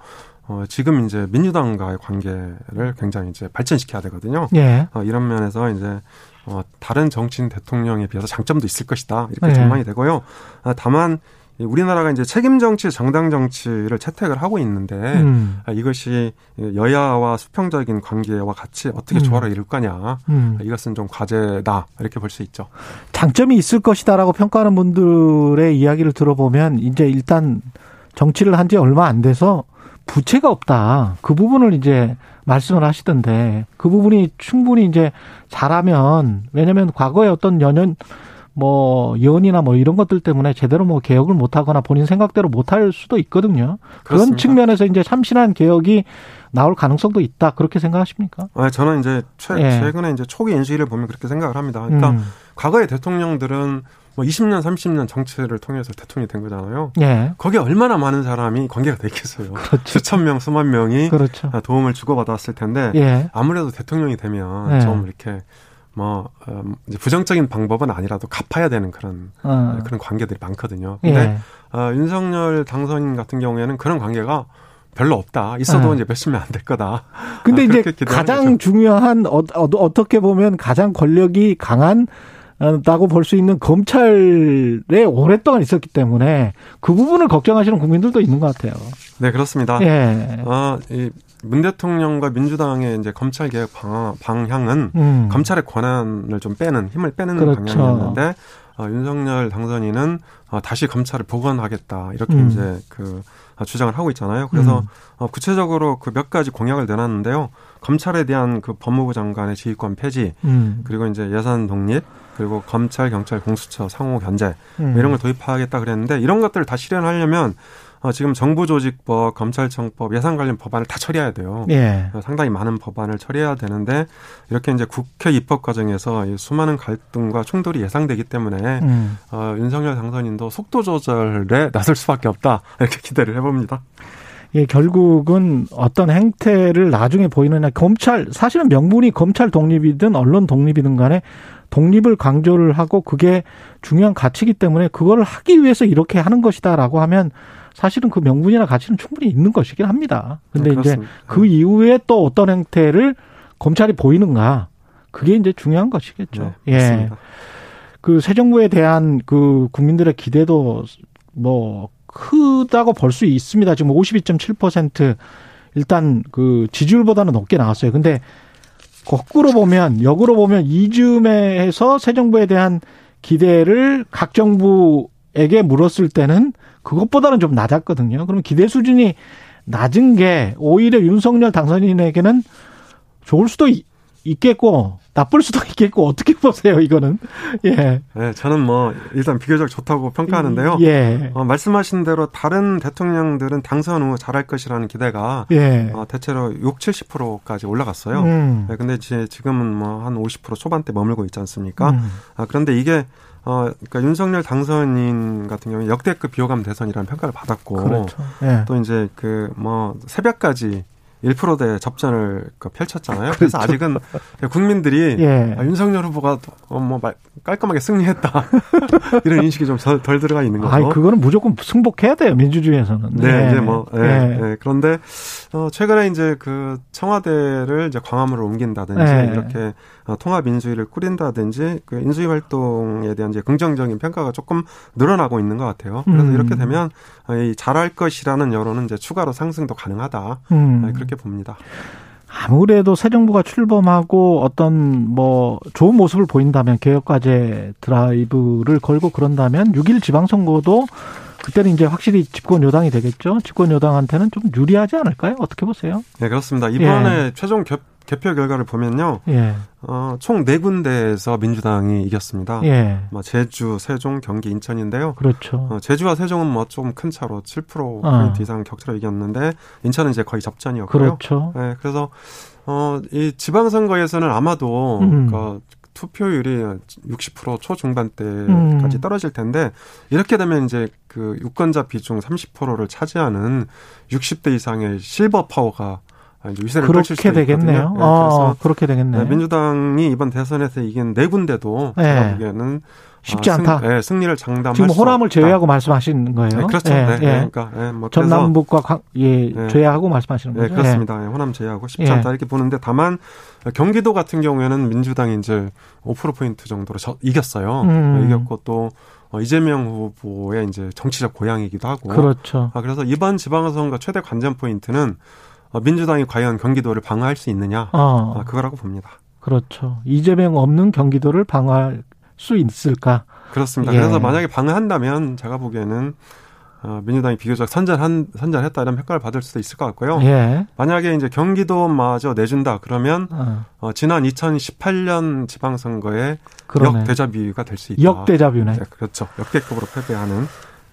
어, 지금 이제 민주당과의 관계를 굉장히 이제 발전시켜야 되거든요. 예. 어, 이런 면에서 이제 어, 다른 정치인 대통령에 비해서 장점도 있을 것이다. 이렇게 예. 전망이 되고요. 아, 다만 우리나라가 이제 책임 정치, 정당 정치를 채택을 하고 있는데 음. 아, 이것이 여야와 수평적인 관계와 같이 어떻게 음. 조화를 이룰 거냐 음. 이것은 좀 과제다 이렇게 볼 수 있죠. 장점이 있을 것이다라고 평가하는 분들의 이야기를 들어보면 이제 일단 정치를 한 지 얼마 안 돼서 부채가 없다. 그 부분을 이제 말씀을 하시던데 그 부분이 충분히 이제 잘하면 왜냐하면 과거에 어떤 연연 뭐 예언이나 뭐 이런 것들 때문에 제대로 뭐 개혁을 못 하거나 본인 생각대로 못 할 수도 있거든요. 그렇습니다. 그런 측면에서 이제 참신한 개혁이 나올 가능성도 있다 그렇게 생각하십니까? 아 저는 이제 최, 예. 최근에 이제 초기 인식을 보면 그렇게 생각을 합니다. 그러니까 음. 과거의 대통령들은 뭐 20년, 30년 정치를 통해서 대통령이 된 거잖아요. 예. 거기에 얼마나 많은 사람이 관계가 됐겠어요. 그렇죠. 수천 명, 수만 명이 그렇죠. 도움을 주고받았을 텐데 예. 아무래도 대통령이 되면 예. 좀 이렇게 뭐 어, 이제 부정적인 방법은 아니라도 갚아야 되는 그런 어. 그런 관계들이 많거든요. 근데 예. 어, 윤석열 당선인 같은 경우에는 그런 관계가 별로 없다. 있어도 네. 이제 몇십 명안될 거다. 근데 아, 이제 가장 거죠. 중요한 어, 어, 떻게 보면 가장 권력이 강한 다고 볼 수 있는 검찰에 오랫동안 있었기 때문에 그 부분을 걱정하시는 국민들도 있는 것 같아요. 네, 그렇습니다. 예. 어, 이 문 대통령과 민주당의 이제 검찰 개혁 방향은 음. 검찰의 권한을 좀 빼는 힘을 빼는 그렇죠. 방향이었는데 어, 윤석열 당선인은 어, 다시 검찰을 복원하겠다 이렇게 음. 이제 그 주장을 하고 있잖아요. 그래서 음. 어, 구체적으로 그 몇 가지 공약을 내놨는데요. 검찰에 대한 그 법무부 장관의 지휘권 폐지, 음. 그리고 이제 예산 독립, 그리고 검찰, 경찰, 공수처 상호 견제 음. 이런 걸 도입하겠다 그랬는데 이런 것들을 다 실현하려면 어, 지금 정부 조직법, 검찰청법, 예산 관련 법안을 다 처리해야 돼요. 예. 어, 상당히 많은 법안을 처리해야 되는데 이렇게 이제 국회 입법 과정에서 수많은 갈등과 충돌이 예상되기 때문에 음. 어, 윤석열 당선인도 속도 조절에 나설 수밖에 없다 이렇게 기대를 해봅니다. 예, 결국은 어떤 행태를 나중에 보이느냐. 검찰, 사실은 명분이 검찰 독립이든 언론 독립이든 간에 독립을 강조를 하고 그게 중요한 가치이기 때문에 그걸 하기 위해서 이렇게 하는 것이다라고 하면 사실은 그 명분이나 가치는 충분히 있는 것이긴 합니다. 근데 네, 이제 그 이후에 또 어떤 행태를 검찰이 보이는가 그게 이제 중요한 것이겠죠. 네, 예. 그 새 정부에 대한 그 국민들의 기대도 뭐 크다고 볼 수 있습니다. 지금 52.7% 일단 그 지지율보다는 높게 나왔어요. 근데 거꾸로 보면 역으로 보면 이즈음에서 새 정부에 대한 기대를 각 정부에게 물었을 때는 그것보다는 좀 낮았거든요. 그럼 기대 수준이 낮은 게 오히려 윤석열 당선인에게는 좋을 수도 있겠고 나쁠 수도 있겠고 어떻게 보세요 이거는 예. 네, 저는 뭐 일단 비교적 좋다고 평가하는데요. 예. 어, 말씀하신 대로 다른 대통령들은 당선 후 잘할 것이라는 기대가 예. 어, 대체로 6, 70%까지 올라갔어요. 음. 네, 근데 이제 지금은 뭐 한 50% 초반대 머물고 있지 않습니까? 음. 아, 그런데 이게 어, 그러니까 윤석열 당선인 같은 경우에 역대급 비호감 대선이라는 평가를 받았고 그렇죠. 예. 또 이제 그 뭐 새벽까지 1%대 접전을 그 펼쳤잖아요. 그래서 그렇죠. 아직은 국민들이 예. 아, 윤석열 후보가 어, 뭐 깔끔하게 승리했다 *laughs* 이런 인식이 좀 덜 들어가 있는 거죠. 아, 그거는 무조건 승복해야 돼요 민주주의에서는. 네, 네. 이제 뭐 예, 예. 예. 그런데 어, 최근에 이제 그 청와대를 이제 광화문으로 옮긴다든지 네. 이렇게 어, 통합 인수위를 꾸린다든지 그 인수위 활동에 대한 이제 긍정적인 평가가 조금 늘어나고 있는 것 같아요. 그래서 음. 이렇게 되면 어, 이 잘할 것이라는 여론은 이제 추가로 상승도 가능하다 음. 네, 그렇게 봅니다. 아무래도 새 정부가 출범하고 어떤 뭐 좋은 모습을 보인다면 개혁과제 드라이브를 걸고 그런다면 6일 지방선거도 그때는 이제 확실히 집권 여당이 되겠죠. 집권 여당한테는 좀 유리하지 않을까요? 어떻게 보세요? 네, 그렇습니다. 이번에 예. 최종 개, 개표 결과를 보면요. 예. 어, 총 네 군데에서 민주당이 이겼습니다. 예. 뭐 제주, 세종, 경기, 인천인데요. 그렇죠. 어, 제주와 세종은 뭐 좀 큰 차로 7% 어. 포인트 이상 격차로 이겼는데 인천은 이제 거의 접전이었고요. 그렇죠. 네, 그래서 어, 이 지방선거에서는 아마도 음. 그 투표율이 60% 초중반대까지 음. 떨어질 텐데 이렇게 되면 이제 그 유권자 비중 30%를 차지하는 60대 이상의 실버 파워가 이제 위세를 수 되겠네요. 네, 어, 그렇게 되겠네요. 네, 민주당이 이번 대선에서 이긴 네 군데도 네. 보기에는 쉽지 아, 않다. 승, 네, 승리를 장담할 지금 호남을 제외하고 말씀하시는 거예요. 네, 그렇죠. 네, 네, 네. 그러니까 네, 뭐 전남북과 예, 네. 제외하고 말씀하시는 거죠. 네, 그렇습니다. 예. 호남 제외하고 쉽지 않다 이렇게 보는데 다만 경기도 같은 경우에는 민주당이 이제 5% 포인트 정도로 저, 이겼어요. 음. 이겼고 또 어, 이재명 후보의 이제 정치적 고향이기도 하고. 그렇죠. 아, 그래서 이번 지방선거 최대 관전 포인트는 어, 민주당이 과연 경기도를 방어할 수 있느냐. 어. 아, 그거라고 봅니다. 그렇죠. 이재명 없는 경기도를 방어할 수 있을까? 그렇습니다. 예. 그래서 만약에 방어한다면 제가 보기에는 어, 민주당이 비교적 선전한 선전했다 이런 평가를 받을 수도 있을 것 같고요. 예. 만약에 이제 경기도마저 내준다 그러면 어. 어, 지난 2018년 지방선거에 역대자비가 될 수 있다. 역대자비네. 네, 그렇죠. 역대급으로 패배하는.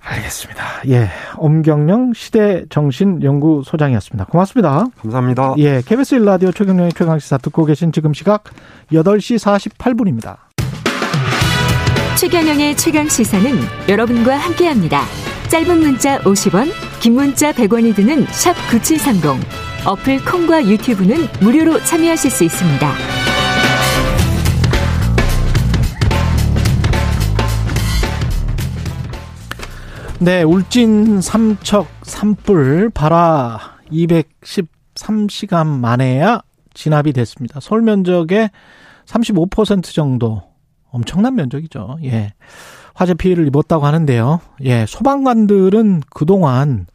알겠습니다. 예. 엄경영 시대정신연구소장이었습니다. 고맙습니다. 감사합니다. 예. KBS 1라디오 최경영의 최강시사 듣고 계신 지금 시각 8시 48분입니다. 최경영의 최강 시사는 여러분과 함께합니다. 짧은 문자 50원, 긴 문자 100원이 드는 샵 9730. 어플 콩과 유튜브는 무료로 참여하실 수 있습니다. 네, 울진 삼척 산불 발화 213시간 만에야 진압이 됐습니다. 서울 면적의 35% 정도 엄청난 면적이죠. 예. 화재 피해를 입었다고 하는데요. 예, 소방관들은 그동안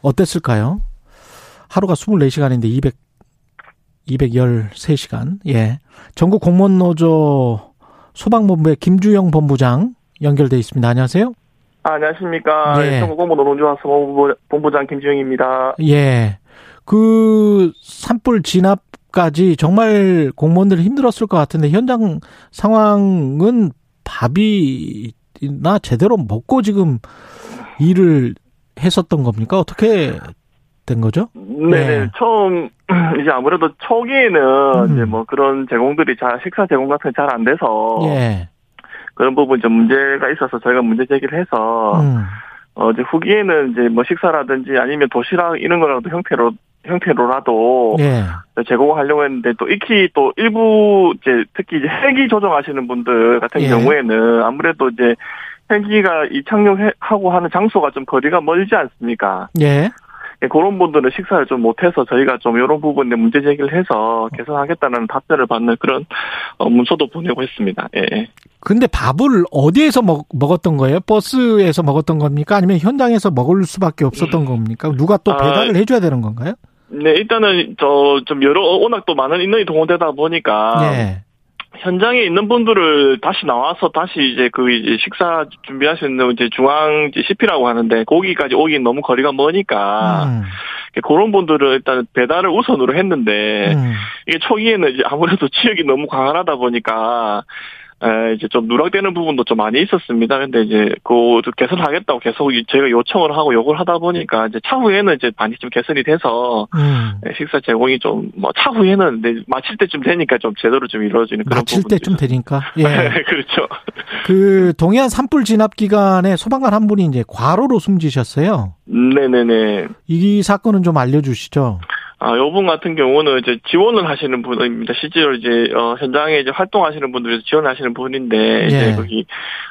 어땠을까요? 하루가 24시간인데 200 213시간. 예. 전국 공무원 노조 소방본부의 김주영 본부장 연결돼 있습니다. 안녕하세요. 아, 안녕하십니까. 예. 전국 공무원 노조 소방본부장 김주영입니다. 예. 그 산불 진압까지 정말 공무원들 힘들었을 것 같은데 현장 상황은 밥이나 제대로 먹고 지금 일을 했었던 겁니까? 어떻게 된 거죠? 네, 네. 처음 *clears throat* 이제 아무래도 초기에는 음. 이제 뭐 그런 제공들이 잘 식사 제공 같은 게 잘 안 돼서 예. 그런 부분 좀 문제가 있어서 저희가 문제 제기를 해서 음. 어 이제 후기에는 이제 뭐 식사라든지 아니면 도시락 이런 거라도 형태로 형태로라도 예. 제공하려고 했는데 또 익히 또 일부 이제 특히 이제 헬기 조정하시는 분들 같은 예. 경우에는 아무래도 이제 헬기가 이 착륙하고 하는 장소가 좀 거리가 멀지 않습니까? 예. 예, 그런 분들은 식사를 좀 못해서 저희가 좀 이런 부분에 문제 제기를 해서 개선하겠다는 답변을 받는 그런 어, 문서도 보내고 했습니다. 예. 근데 밥을 어디에서 먹, 먹었던 거예요? 버스에서 먹었던 겁니까? 아니면 현장에서 먹을 수밖에 없었던 겁니까? 누가 또 아, 배달을 아, 해줘야 되는 건가요? 네, 일단은 저 좀 여러 워낙 또 많은 인원이 동원되다 보니까 예. 현장에 있는 분들을 다시 나와서 다시 이제 그 이제 식사 준비하시는 이제 중앙 이제 CP라고 하는데 거기까지 오긴 너무 거리가 머니까 음. 그런 분들은 일단 배달을 우선으로 했는데 음. 이게 초기에는 이제 아무래도 지역이 너무 광활하다 보니까 에, 이제 좀 누락되는 부분도 좀 많이 있었습니다. 근데 이제 그 개선하겠다고 계속 저희가 요청을 하고 요구를 하다 보니까 이제 차후에는 이제 많이 좀 개선이 돼서 음. 식사 제공이 좀 뭐 차후에는 네, 마칠 때쯤 되니까 좀 제대로 좀 이루어지는 그런 마칠 때쯤 되니까 예 *laughs* 그렇죠. 그 동해안 산불 진압 기간에 소방관 한 분이 이제 과로로 숨지셨어요. 네네네. 이 사건은 좀 알려주시죠. 아, 요분 같은 경우는 이제 지원을 하시는 분입니다. 실제로 이제, 어, 현장에 이제 활동하시는 분들에서 지원하시는 분인데, 이제 예. 거기,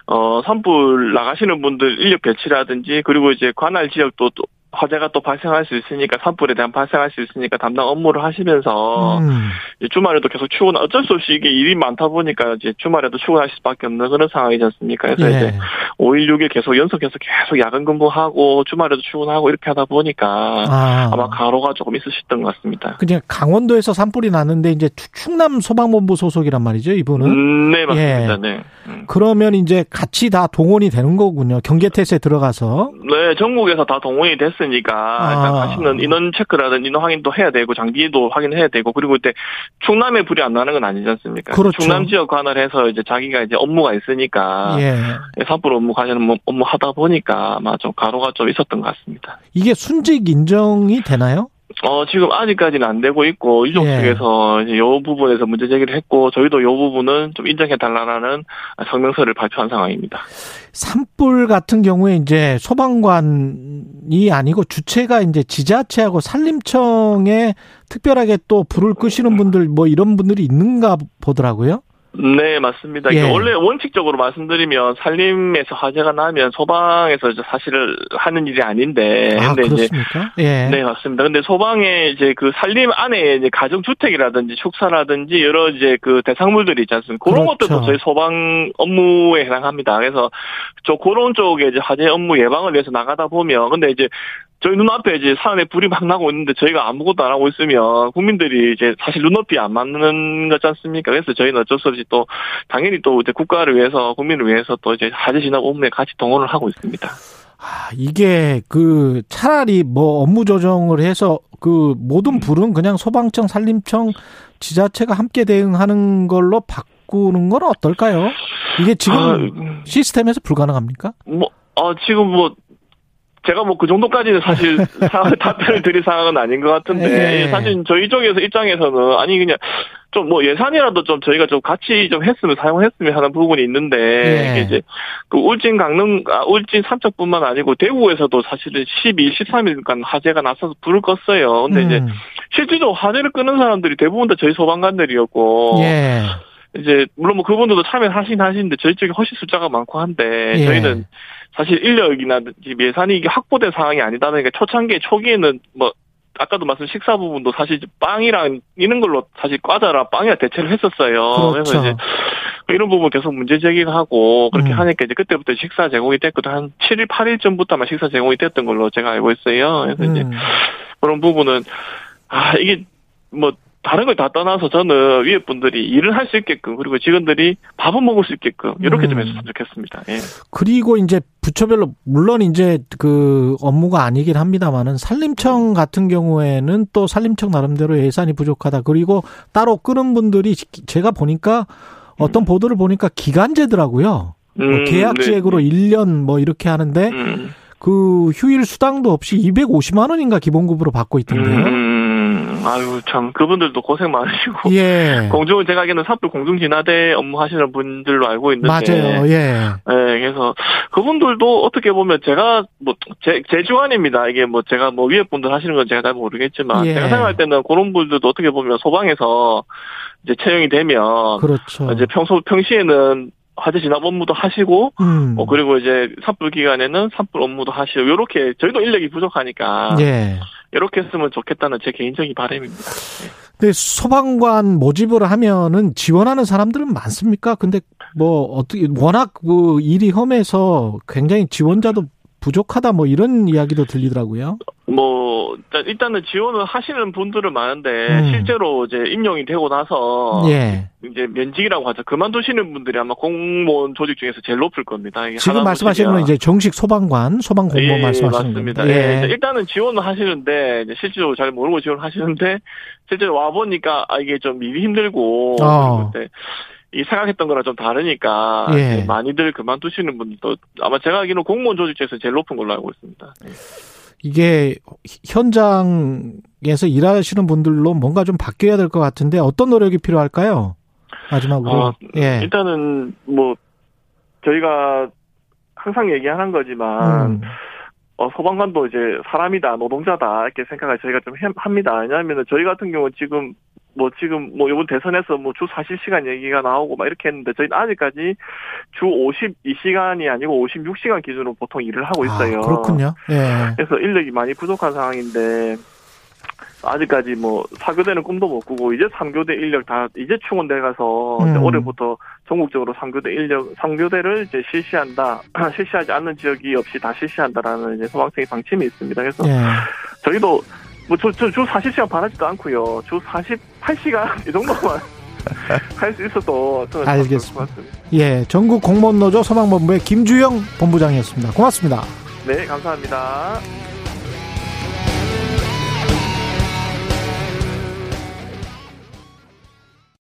어, 산불 나가시는 분들 인력 배치라든지, 그리고 이제 관할 지역도 또 화재가 또 발생할 수 있으니까 산불에 대한 발생할 수 있으니까 담당 업무를 하시면서 음. 주말에도 계속 출근 어쩔 수 없이 이게 일이 많다 보니까 이제 주말에도 출근하실 수밖에 없는 그런 상황이지 않습니까? 그래서 예. 이제 5일 6일 계속 연속해서 계속 야근 근무하고 주말에도 출근하고 이렇게 하다 보니까 아. 마 가로가 조금 있으셨던 것 같습니다. 그냥 강원도에서 산불이 났는데 이제 충남 소방본부 소속이란 말이죠, 이분은. 음, 네 맞습니다. 예. 네. 음. 그러면 이제 같이 다 동원이 되는 거군요. 경계태세 들어가서. 네, 전국에서 다 동원이 됐. 했으니까 아. 일단 가시는 인원 체크라든 인원 확인도 해야 되고 장비도 확인해야 되고 그리고 그때 충남에 불이 안 나는 건 아니지 않습니까? 그렇죠. 충남 지역 관할 해서 이제 자기가 이제 업무가 있으니까 예. 산불 업무 관련 뭐 업무 하다 보니까 아마 좀 가로가 좀 있었던 것 같습니다. 이게 순직 인정이 되나요? 어, 지금 아직까지는 안 되고 있고, 유족 예. 측에서 이 부분에서 문제 제기를 했고, 저희도 이 부분은 좀 인정해달라는 성명서를 발표한 상황입니다. 산불 같은 경우에 이제 소방관이 아니고 주체가 이제 지자체하고 산림청에 특별하게 또 불을 끄시는 분들 뭐 이런 분들이 있는가 보더라고요. 네, 맞습니다. 예. 원래 원칙적으로 말씀드리면 산림에서 화재가 나면 소방에서 사실을 하는 일이 아닌데. 아, 근데 그렇습니까? 이제 예. 네, 맞습니다. 근데 소방에 이제 그 산림 안에 이제 가정 주택이라든지 축사라든지 여러 이제 그 대상물들이 있지 않습니까? 그런 그렇죠. 것들도 저희 소방 업무에 해당합니다. 그래서 저 그런 쪽에 이제 화재 업무 예방을 위해서 나가다 보면 근데 이제 저희 눈앞에 이제 산에 불이 막 나고 있는데 저희가 아무것도 안 하고 있으면 국민들이 이제 사실 눈높이 안 맞는 거지 않습니까? 그래서 저희는 어쩔 수 없이 또 당연히 또 이제 국가를 위해서 국민을 위해서 또 이제 진압 업무에 같이 동원을 하고 있습니다. 아, 이게 그 차라리 뭐 업무 조정을 해서 그 모든 불은 그냥 소방청, 산림청, 지자체가 함께 대응하는 걸로 바꾸는 건 어떨까요? 이게 지금 아, 시스템에서 불가능합니까? 뭐, 어, 지금 뭐 제가 뭐 그 정도까지는 사실 *laughs* 답변을 드릴 상황은 아닌 것 같은데 네. 사실 저희 쪽에서 입장에서는 아니 그냥 좀 뭐 예산이라도 좀 저희가 좀 같이 좀 했으면 사용했으면 하는 부분이 있는데 네. 이게 이제 그 울진 강릉 아, 울진 삼척뿐만 아니고 대구에서도 사실은 12일, 13일간 화재가 나서서 불을 껐어요. 근데 음. 이제 실질적으로 화재를 끄는 사람들이 대부분 다 저희 소방관들이었고 예. 이제 물론 뭐 그분들도 참여하신 하시는데 저희 쪽에 훨씬 숫자가 많고 한데 예. 저희는 사실 인력이나 예산이 이게 확보된 상황이 아니다 보니까 초창기 초기에는 뭐 아까도 말씀 식사 부분도 사실 빵이랑 이런 걸로 사실 과자랑 빵이랑 대체를 했었어요. 그렇죠. 그래서 이제 이런 부분 계속 문제 제기를 하고 그렇게 음. 하니까 이제 그때부터 식사 제공이 됐거든 한 7일 8일 전부터 아 식사 제공이 됐던 걸로 제가 알고 있어요. 그래서 음. 이제 그런 부분은 아 이게 뭐 다른 걸 다 떠나서 저는 위에 분들이 일을 할 수 있게끔 그리고 직원들이 밥은 먹을 수 있게끔 이렇게 음. 좀 했으면 좋겠습니다. 예. 그리고 이제 부처별로 물론 이제 그 업무가 아니긴 합니다만은 산림청 같은 경우에는 또 산림청 나름대로 예산이 부족하다. 그리고 따로 끄는 분들이 제가 보니까 어떤 음. 보도를 보니까 기간제더라고요. 뭐 음, 뭐 계약제액으로 네. 1년 뭐 이렇게 하는데 음. 그 휴일 수당도 없이 250만 원인가 기본급으로 받고 있던데요. 음. 아유 참 그분들도 고생 많으시고 예. 공중 제가 알기는 산불 공중 진화대 업무 하시는 분들로 알고 있는데 맞아요. 예. 네, 그래서 그분들도 어떻게 보면 제가 뭐제 제 주관입니다. 이게 뭐 제가 뭐 위에 분들 하시는 건 제가 잘 모르겠지만 예. 제가 생각할 때는 그런 분들도 어떻게 보면 소방에서 이제 채용이 되면 그렇죠. 이제 평소 평시에는 화재 진압 업무도 하시고, 음. 어, 그리고 이제 산불 기간에는 산불 업무도 하시고, 요렇게, 저희도 인력이 부족하니까, 예. 이렇게 했으면 좋겠다는 제 개인적인 바람입니다. 네. 근데 소방관 모집을 하면은 지원하는 사람들은 많습니까? 근데 뭐 어떻게 워낙 그 일이 험해서 굉장히 지원자도 부족하다 뭐 이런 이야기도 들리더라고요. 뭐 일단은 지원을 하시는 분들은 많은데 음. 실제로 이제 임용이 되고 나서 예. 이제 면직이라고 하죠. 그만두시는 분들이 아마 공무원 조직 중에서 제일 높을 겁니다. 지금 말씀하시는 건 이제 정식 소방관, 소방 공무원 예, 말씀하시는 맞습니다. 예. 예. 일단은 지원을 하시는데 실제로 잘 모르고 지원을 하시는데 실제로 와 보니까 아 이게 좀 일이 힘들고 어. 이 생각했던 거랑 좀 다르니까 예. 많이들 그만두시는 분도 아마 제가 알기로는 공무원 조직 중에서 제일 높은 걸로 알고 있습니다. 네. 이게 현장에서 일하시는 분들로 뭔가 좀 바뀌어야 될 것 같은데 어떤 노력이 필요할까요? 마지막으로. 어, 예. 일단은 뭐 저희가 항상 얘기하는 거지만 음. 어, 소방관도 이제 사람이다, 노동자다 이렇게 생각을 저희가 좀 합니다. 왜냐하면 저희 같은 경우 지금 뭐 지금 뭐 이번 대선에서 뭐 주 40시간 얘기가 나오고 막 이렇게 했는데 저희는 아직까지 주 52시간이 아니고 56시간 기준으로 보통 일을 하고 있어요. 아, 그렇군요. 예. 그래서 인력이 많이 부족한 상황인데 아직까지 뭐 4교대는 꿈도 못 꾸고 이제 3교대 인력 다 이제 충원돼 가서 음. 올해부터 전국적으로 3교대 인력 3교대를 이제 실시한다. *clears throat* 실시하지 않는 지역이 없이 다 실시한다라는 이제 소방청의 방침이 있습니다. 그래서 예. 저희도 뭐저 저, 주 40시간 바라지도 않고요. 주 48시간 *laughs* 이 정도만 *laughs* 할 수 있어도 저는 알겠습니다. 예, 전국 공무원 노조 소방본부의 김주영 본부장이었습니다. 고맙습니다. 네, 감사합니다.